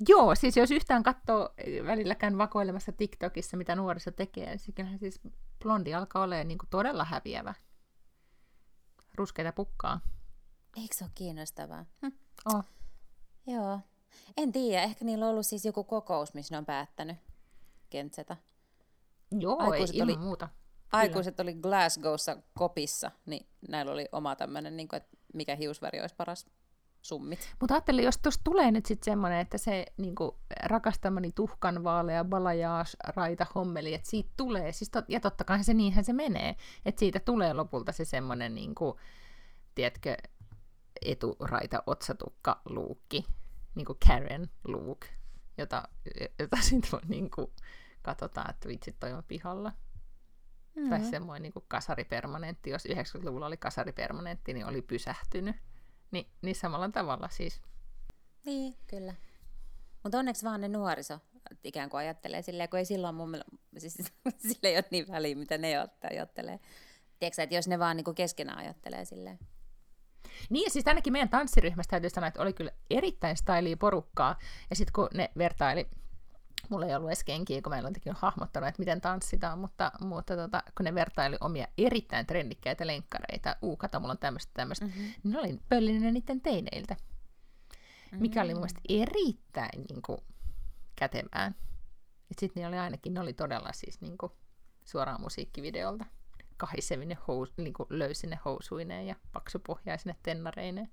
Joo, siis jos yhtään katsoo välilläkään vakoilemassa TikTokissa, mitä nuoriso tekee, niin siis blondi alkaa olla niin kuin todella häviävä. Ruskeita pukkaa. Eikö se ole kiinnostavaa? Hm. Oh. Joo. En tiedä, ehkä niillä on ollut siis joku kokous, missä ne on päättänyt kentsetä. Joo, Aikuiset ei ilman oli, muuta aikuiset oli Glasgowssa kopissa, niin näillä oli oma tämmöinen, niin kuin, että mikä hiusväri olisi paras summit. Mutta ajattelin, jos tuossa tulee nyt sitten semmoinen, että se niin kuin, rakastamani tuhkan vaalea balajaas raita hommeli, että siitä tulee, siis tot, ja totta kai se niinhän se menee, että siitä tulee lopulta se semmoinen, niin kuin, tiedätkö, eturaita otsatukka luukki, niin kuin Karen look, jota, jota sitten niin kuin, katsotaan, että vitsit toi on pihalla. Mm. Tai semmoinen niin kasaripermanentti, jos 90-luvulla oli kasaripermanentti, niin oli pysähtynyt. Ni, niin samalla tavalla siis. Niin, kyllä. Mutta onneksi vaan ne nuoriso ikään kuin ajattelee silleen, kun ei silloin mun mielestä, siis [laughs] sille ei ole niin väliä, mitä ne ajattelee. Tiedätkö että jos ne vaan niin keskenään ajattelee silleen. Niin, siis ainakin meidän tanssiryhmästä täytyy sanoa, että oli kyllä erittäin styliä porukkaa. Ja sitten kun ne vertaili, mulla ei ollut edes kenkiä, kun meillä on tekin hahmottanut, että miten tanssitaan, mutta, mutta tota, kun ne vertaili omia erittäin trendikkäitä lenkkareita, uu, kato, mulla on tämmöistä, tämmöistä, mm-hmm. niin ne oli pöllinen niiden teineiltä. Mikä oli mun mielestä erittäin niin kuin, kätevää. Sitten ne oli ainakin, ne oli todella siis niin kuin, suoraan musiikkivideolta kahisevine hous, niin kuin löysine housuineen ja paksupohjaisine tennareineen.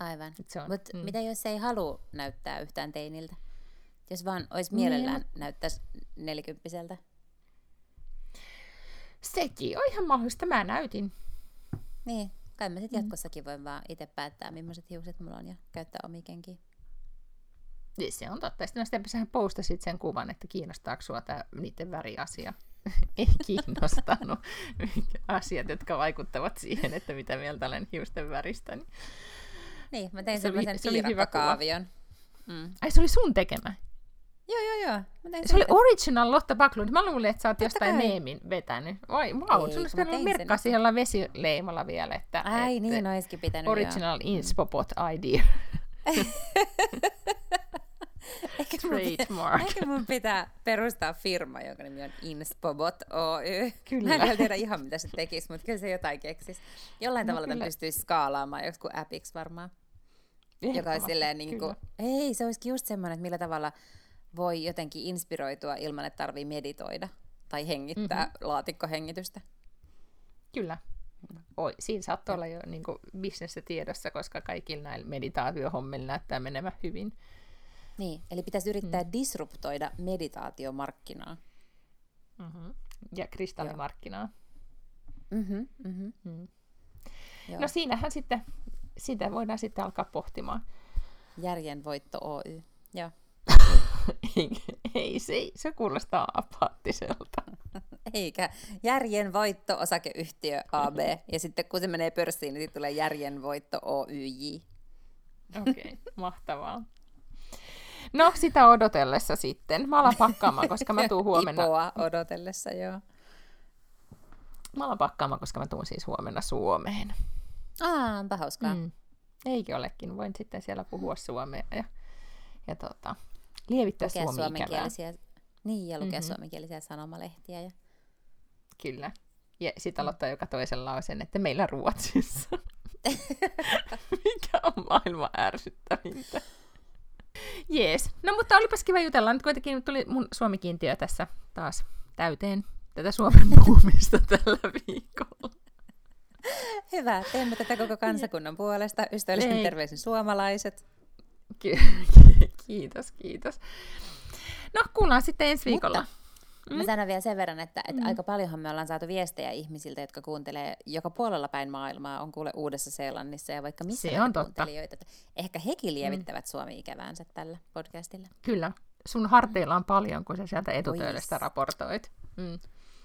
Aivan. Mutta mm. mitä jos ei halua näyttää yhtään teiniltä? Jos vaan olisi mielellään niin, näyttäisi nelikymppiseltä. Sekin on ihan mahdollista. Mä näytin. Niin, kai mä sitten mm. jatkossakin voin vaan itse päättää, millaiset hiukset mulla on ja käyttää omia kenkiä. Niin se on totta. Sitten no, sähän postasit sen kuvan, että kiinnostaako sua tämä niiden väriasia. [laughs] Ei kiinnostanut [laughs] asiat, jotka vaikuttavat siihen, että mitä mieltä olen hiusten väristä. Niin, niin mä tein se sellaisen se piirakkakaavion. Mm. Ai se oli sun tekemä? Joo, joo, joo. Mä se oli original Lotta Backlund. Mä luulin, että sä oot jostain kai. meemin vetänyt. Vai, wow, sulla olisi pitänyt merkkaa siellä vesileimalla vielä, että... Ai et, niin, olisikin pitänyt, Original joo. Inspopot idea. [laughs] Ehkä mun, pitää, ehkä mun pitää perustaa firma, jonka nimi on Inspobot Oy. Kyllä. Mä en vielä tiedä ihan, mitä se tekisi, mutta kyllä se jotain keksisi. Jollain no, tavalla tämän pystyisi skaalaamaan, joku appiksi varmaan. Joka olisi silleen niin kuin, ei, se olisikin just semmoinen, että millä tavalla voi jotenkin inspiroitua ilman, että tarvii meditoida tai hengittää mm-hmm. laatikkohengitystä. Kyllä. Oi, siinä saattaa olla jo niin bisnestä tiedossa, koska kaikilla näillä meditaatiohommilla näyttää menemään hyvin. Niin, eli pitäisi yrittää mm. disruptoida meditaatiomarkkinaa. Mm-hmm. Ja kristallimarkkinaa. Mm-hmm, mm-hmm. Mm. No siinähän sitten, sitä voidaan sitten alkaa pohtimaan. Järjen voitto Oy. Joo. [laughs] [laughs] ei, se, se kuulostaa apaattiselta. [laughs] Eikä. Järjen voitto osakeyhtiö AB. Ja sitten kun se menee pörssiin, niin tulee järjen voitto OYJ. Okei, okay, mahtavaa. No, sitä odotellessa sitten. Mä alan pakkaamaan, koska mä tuun huomenna... Ipoa odotellessa, joo. Mä alan pakkaamaan, koska mä tuun siis huomenna Suomeen. Aa, onpa hauskaa. Mm. Eikö olekin? Voin sitten siellä puhua suomea ja, ja tota, lievittää lukea suomenkielisiä, Niin, ja lukea mm-hmm. suomenkielisiä sanomalehtiä. Ja... Kyllä. Ja sitten aloittaa joka toisen lausen, että meillä Ruotsissa. [laughs] Mikä on maailman ärsyttävintä. Jees. No mutta olipas kiva jutella. Nyt kuitenkin tuli mun suomikiintiö tässä taas täyteen tätä Suomen [laughs] puhumista tällä viikolla. Hyvä. Teemme tätä koko [laughs] kansakunnan puolesta. Ystävällisen terveisin suomalaiset. Kiitos, kiitos. No, kuullaan sitten ensi viikolla. Mutta Mm. Mä sanon vielä sen verran, että, että mm. aika paljonhan me ollaan saatu viestejä ihmisiltä, jotka kuuntelee joka puolella päin maailmaa, on kuule Uudessa-Seelannissa ja vaikka missä Se on totta. Ehkä hekin mm. lievittävät mm. Suomi-ikäväänsä tällä podcastilla. Kyllä. Sun harteilla on paljon, kun sä sieltä etutööllestä raportoit. Mm.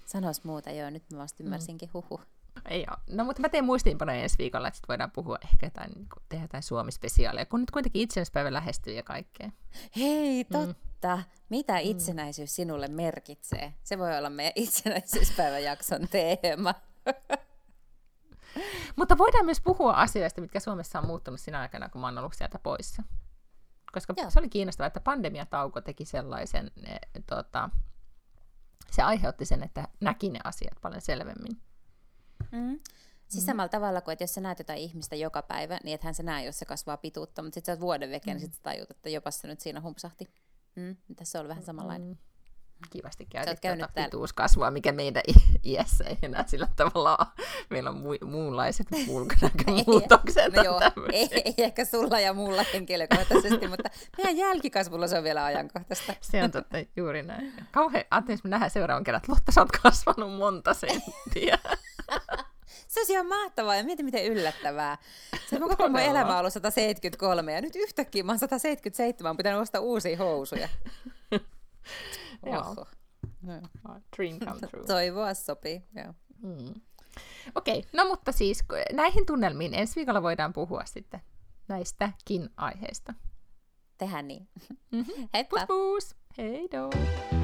Sanois muuta, joo, nyt mä vasta mm. ymmärsinkin, mm. huhu. Ei ole. No mutta mä teen muistiinpanoja ensi viikolla, että sit voidaan puhua ehkä jotain, niin tehdä jotain Suomi-spesiaalia, kun nyt kuitenkin itsenäispäivä lähestyy ja kaikkea. Hei, mm. totta. Mm. Mitä itsenäisyys sinulle merkitsee? Se voi olla meidän itsenäisyyspäiväjakson [laughs] teema. [laughs] mutta voidaan myös puhua asioista, mitkä Suomessa on muuttunut sinä aikana, kun mä oon ollut sieltä poissa. Koska Joo. se oli kiinnostavaa, että pandemiatauko teki sellaisen, ne, tota, se aiheutti sen, että näki ne asiat paljon selvemmin. Mm. Siis mm. samalla tavalla kuin, että jos sä näet jotain ihmistä joka päivä, niin ethän sä näe, jos se kasvaa pituutta, mutta sitten sä oot vuoden veke, niin mm. niin sitten tajut, että jopa se nyt siinä humpsahti. Mm. Tässä on ollut vähän samanlainen. Mm. Kivasti käytit tuota pituuskasvua, mikä meidän iässä ei enää sillä tavalla ole. Meillä on mu- muunlaiset [laughs] ulkonäkömuutokset. no joo, ei, ei, ehkä sulla ja muulla henkilökohtaisesti, mutta meidän jälkikasvulla se on vielä ajankohtaista. Se on totta, juuri näin. Kauhean, ajattelin, me nähdään seuraavan kerran, että Lotta, sä oot kasvanut monta senttiä. [laughs] Se olisi ihan mahtavaa ja mieti miten yllättävää. Se on koko mun elämä ollut 173 ja nyt yhtäkkiä mä oon 177, pitää ostaa uusia housuja. [laughs] Joo. Dream come [laughs] true. Toivoa sopii, joo. Mm. Okei, okay, no mutta siis näihin tunnelmiin ensi viikolla voidaan puhua sitten näistäkin aiheista. tehdään niin. Mm-hmm. Heippa! Pus pus! Hei doo!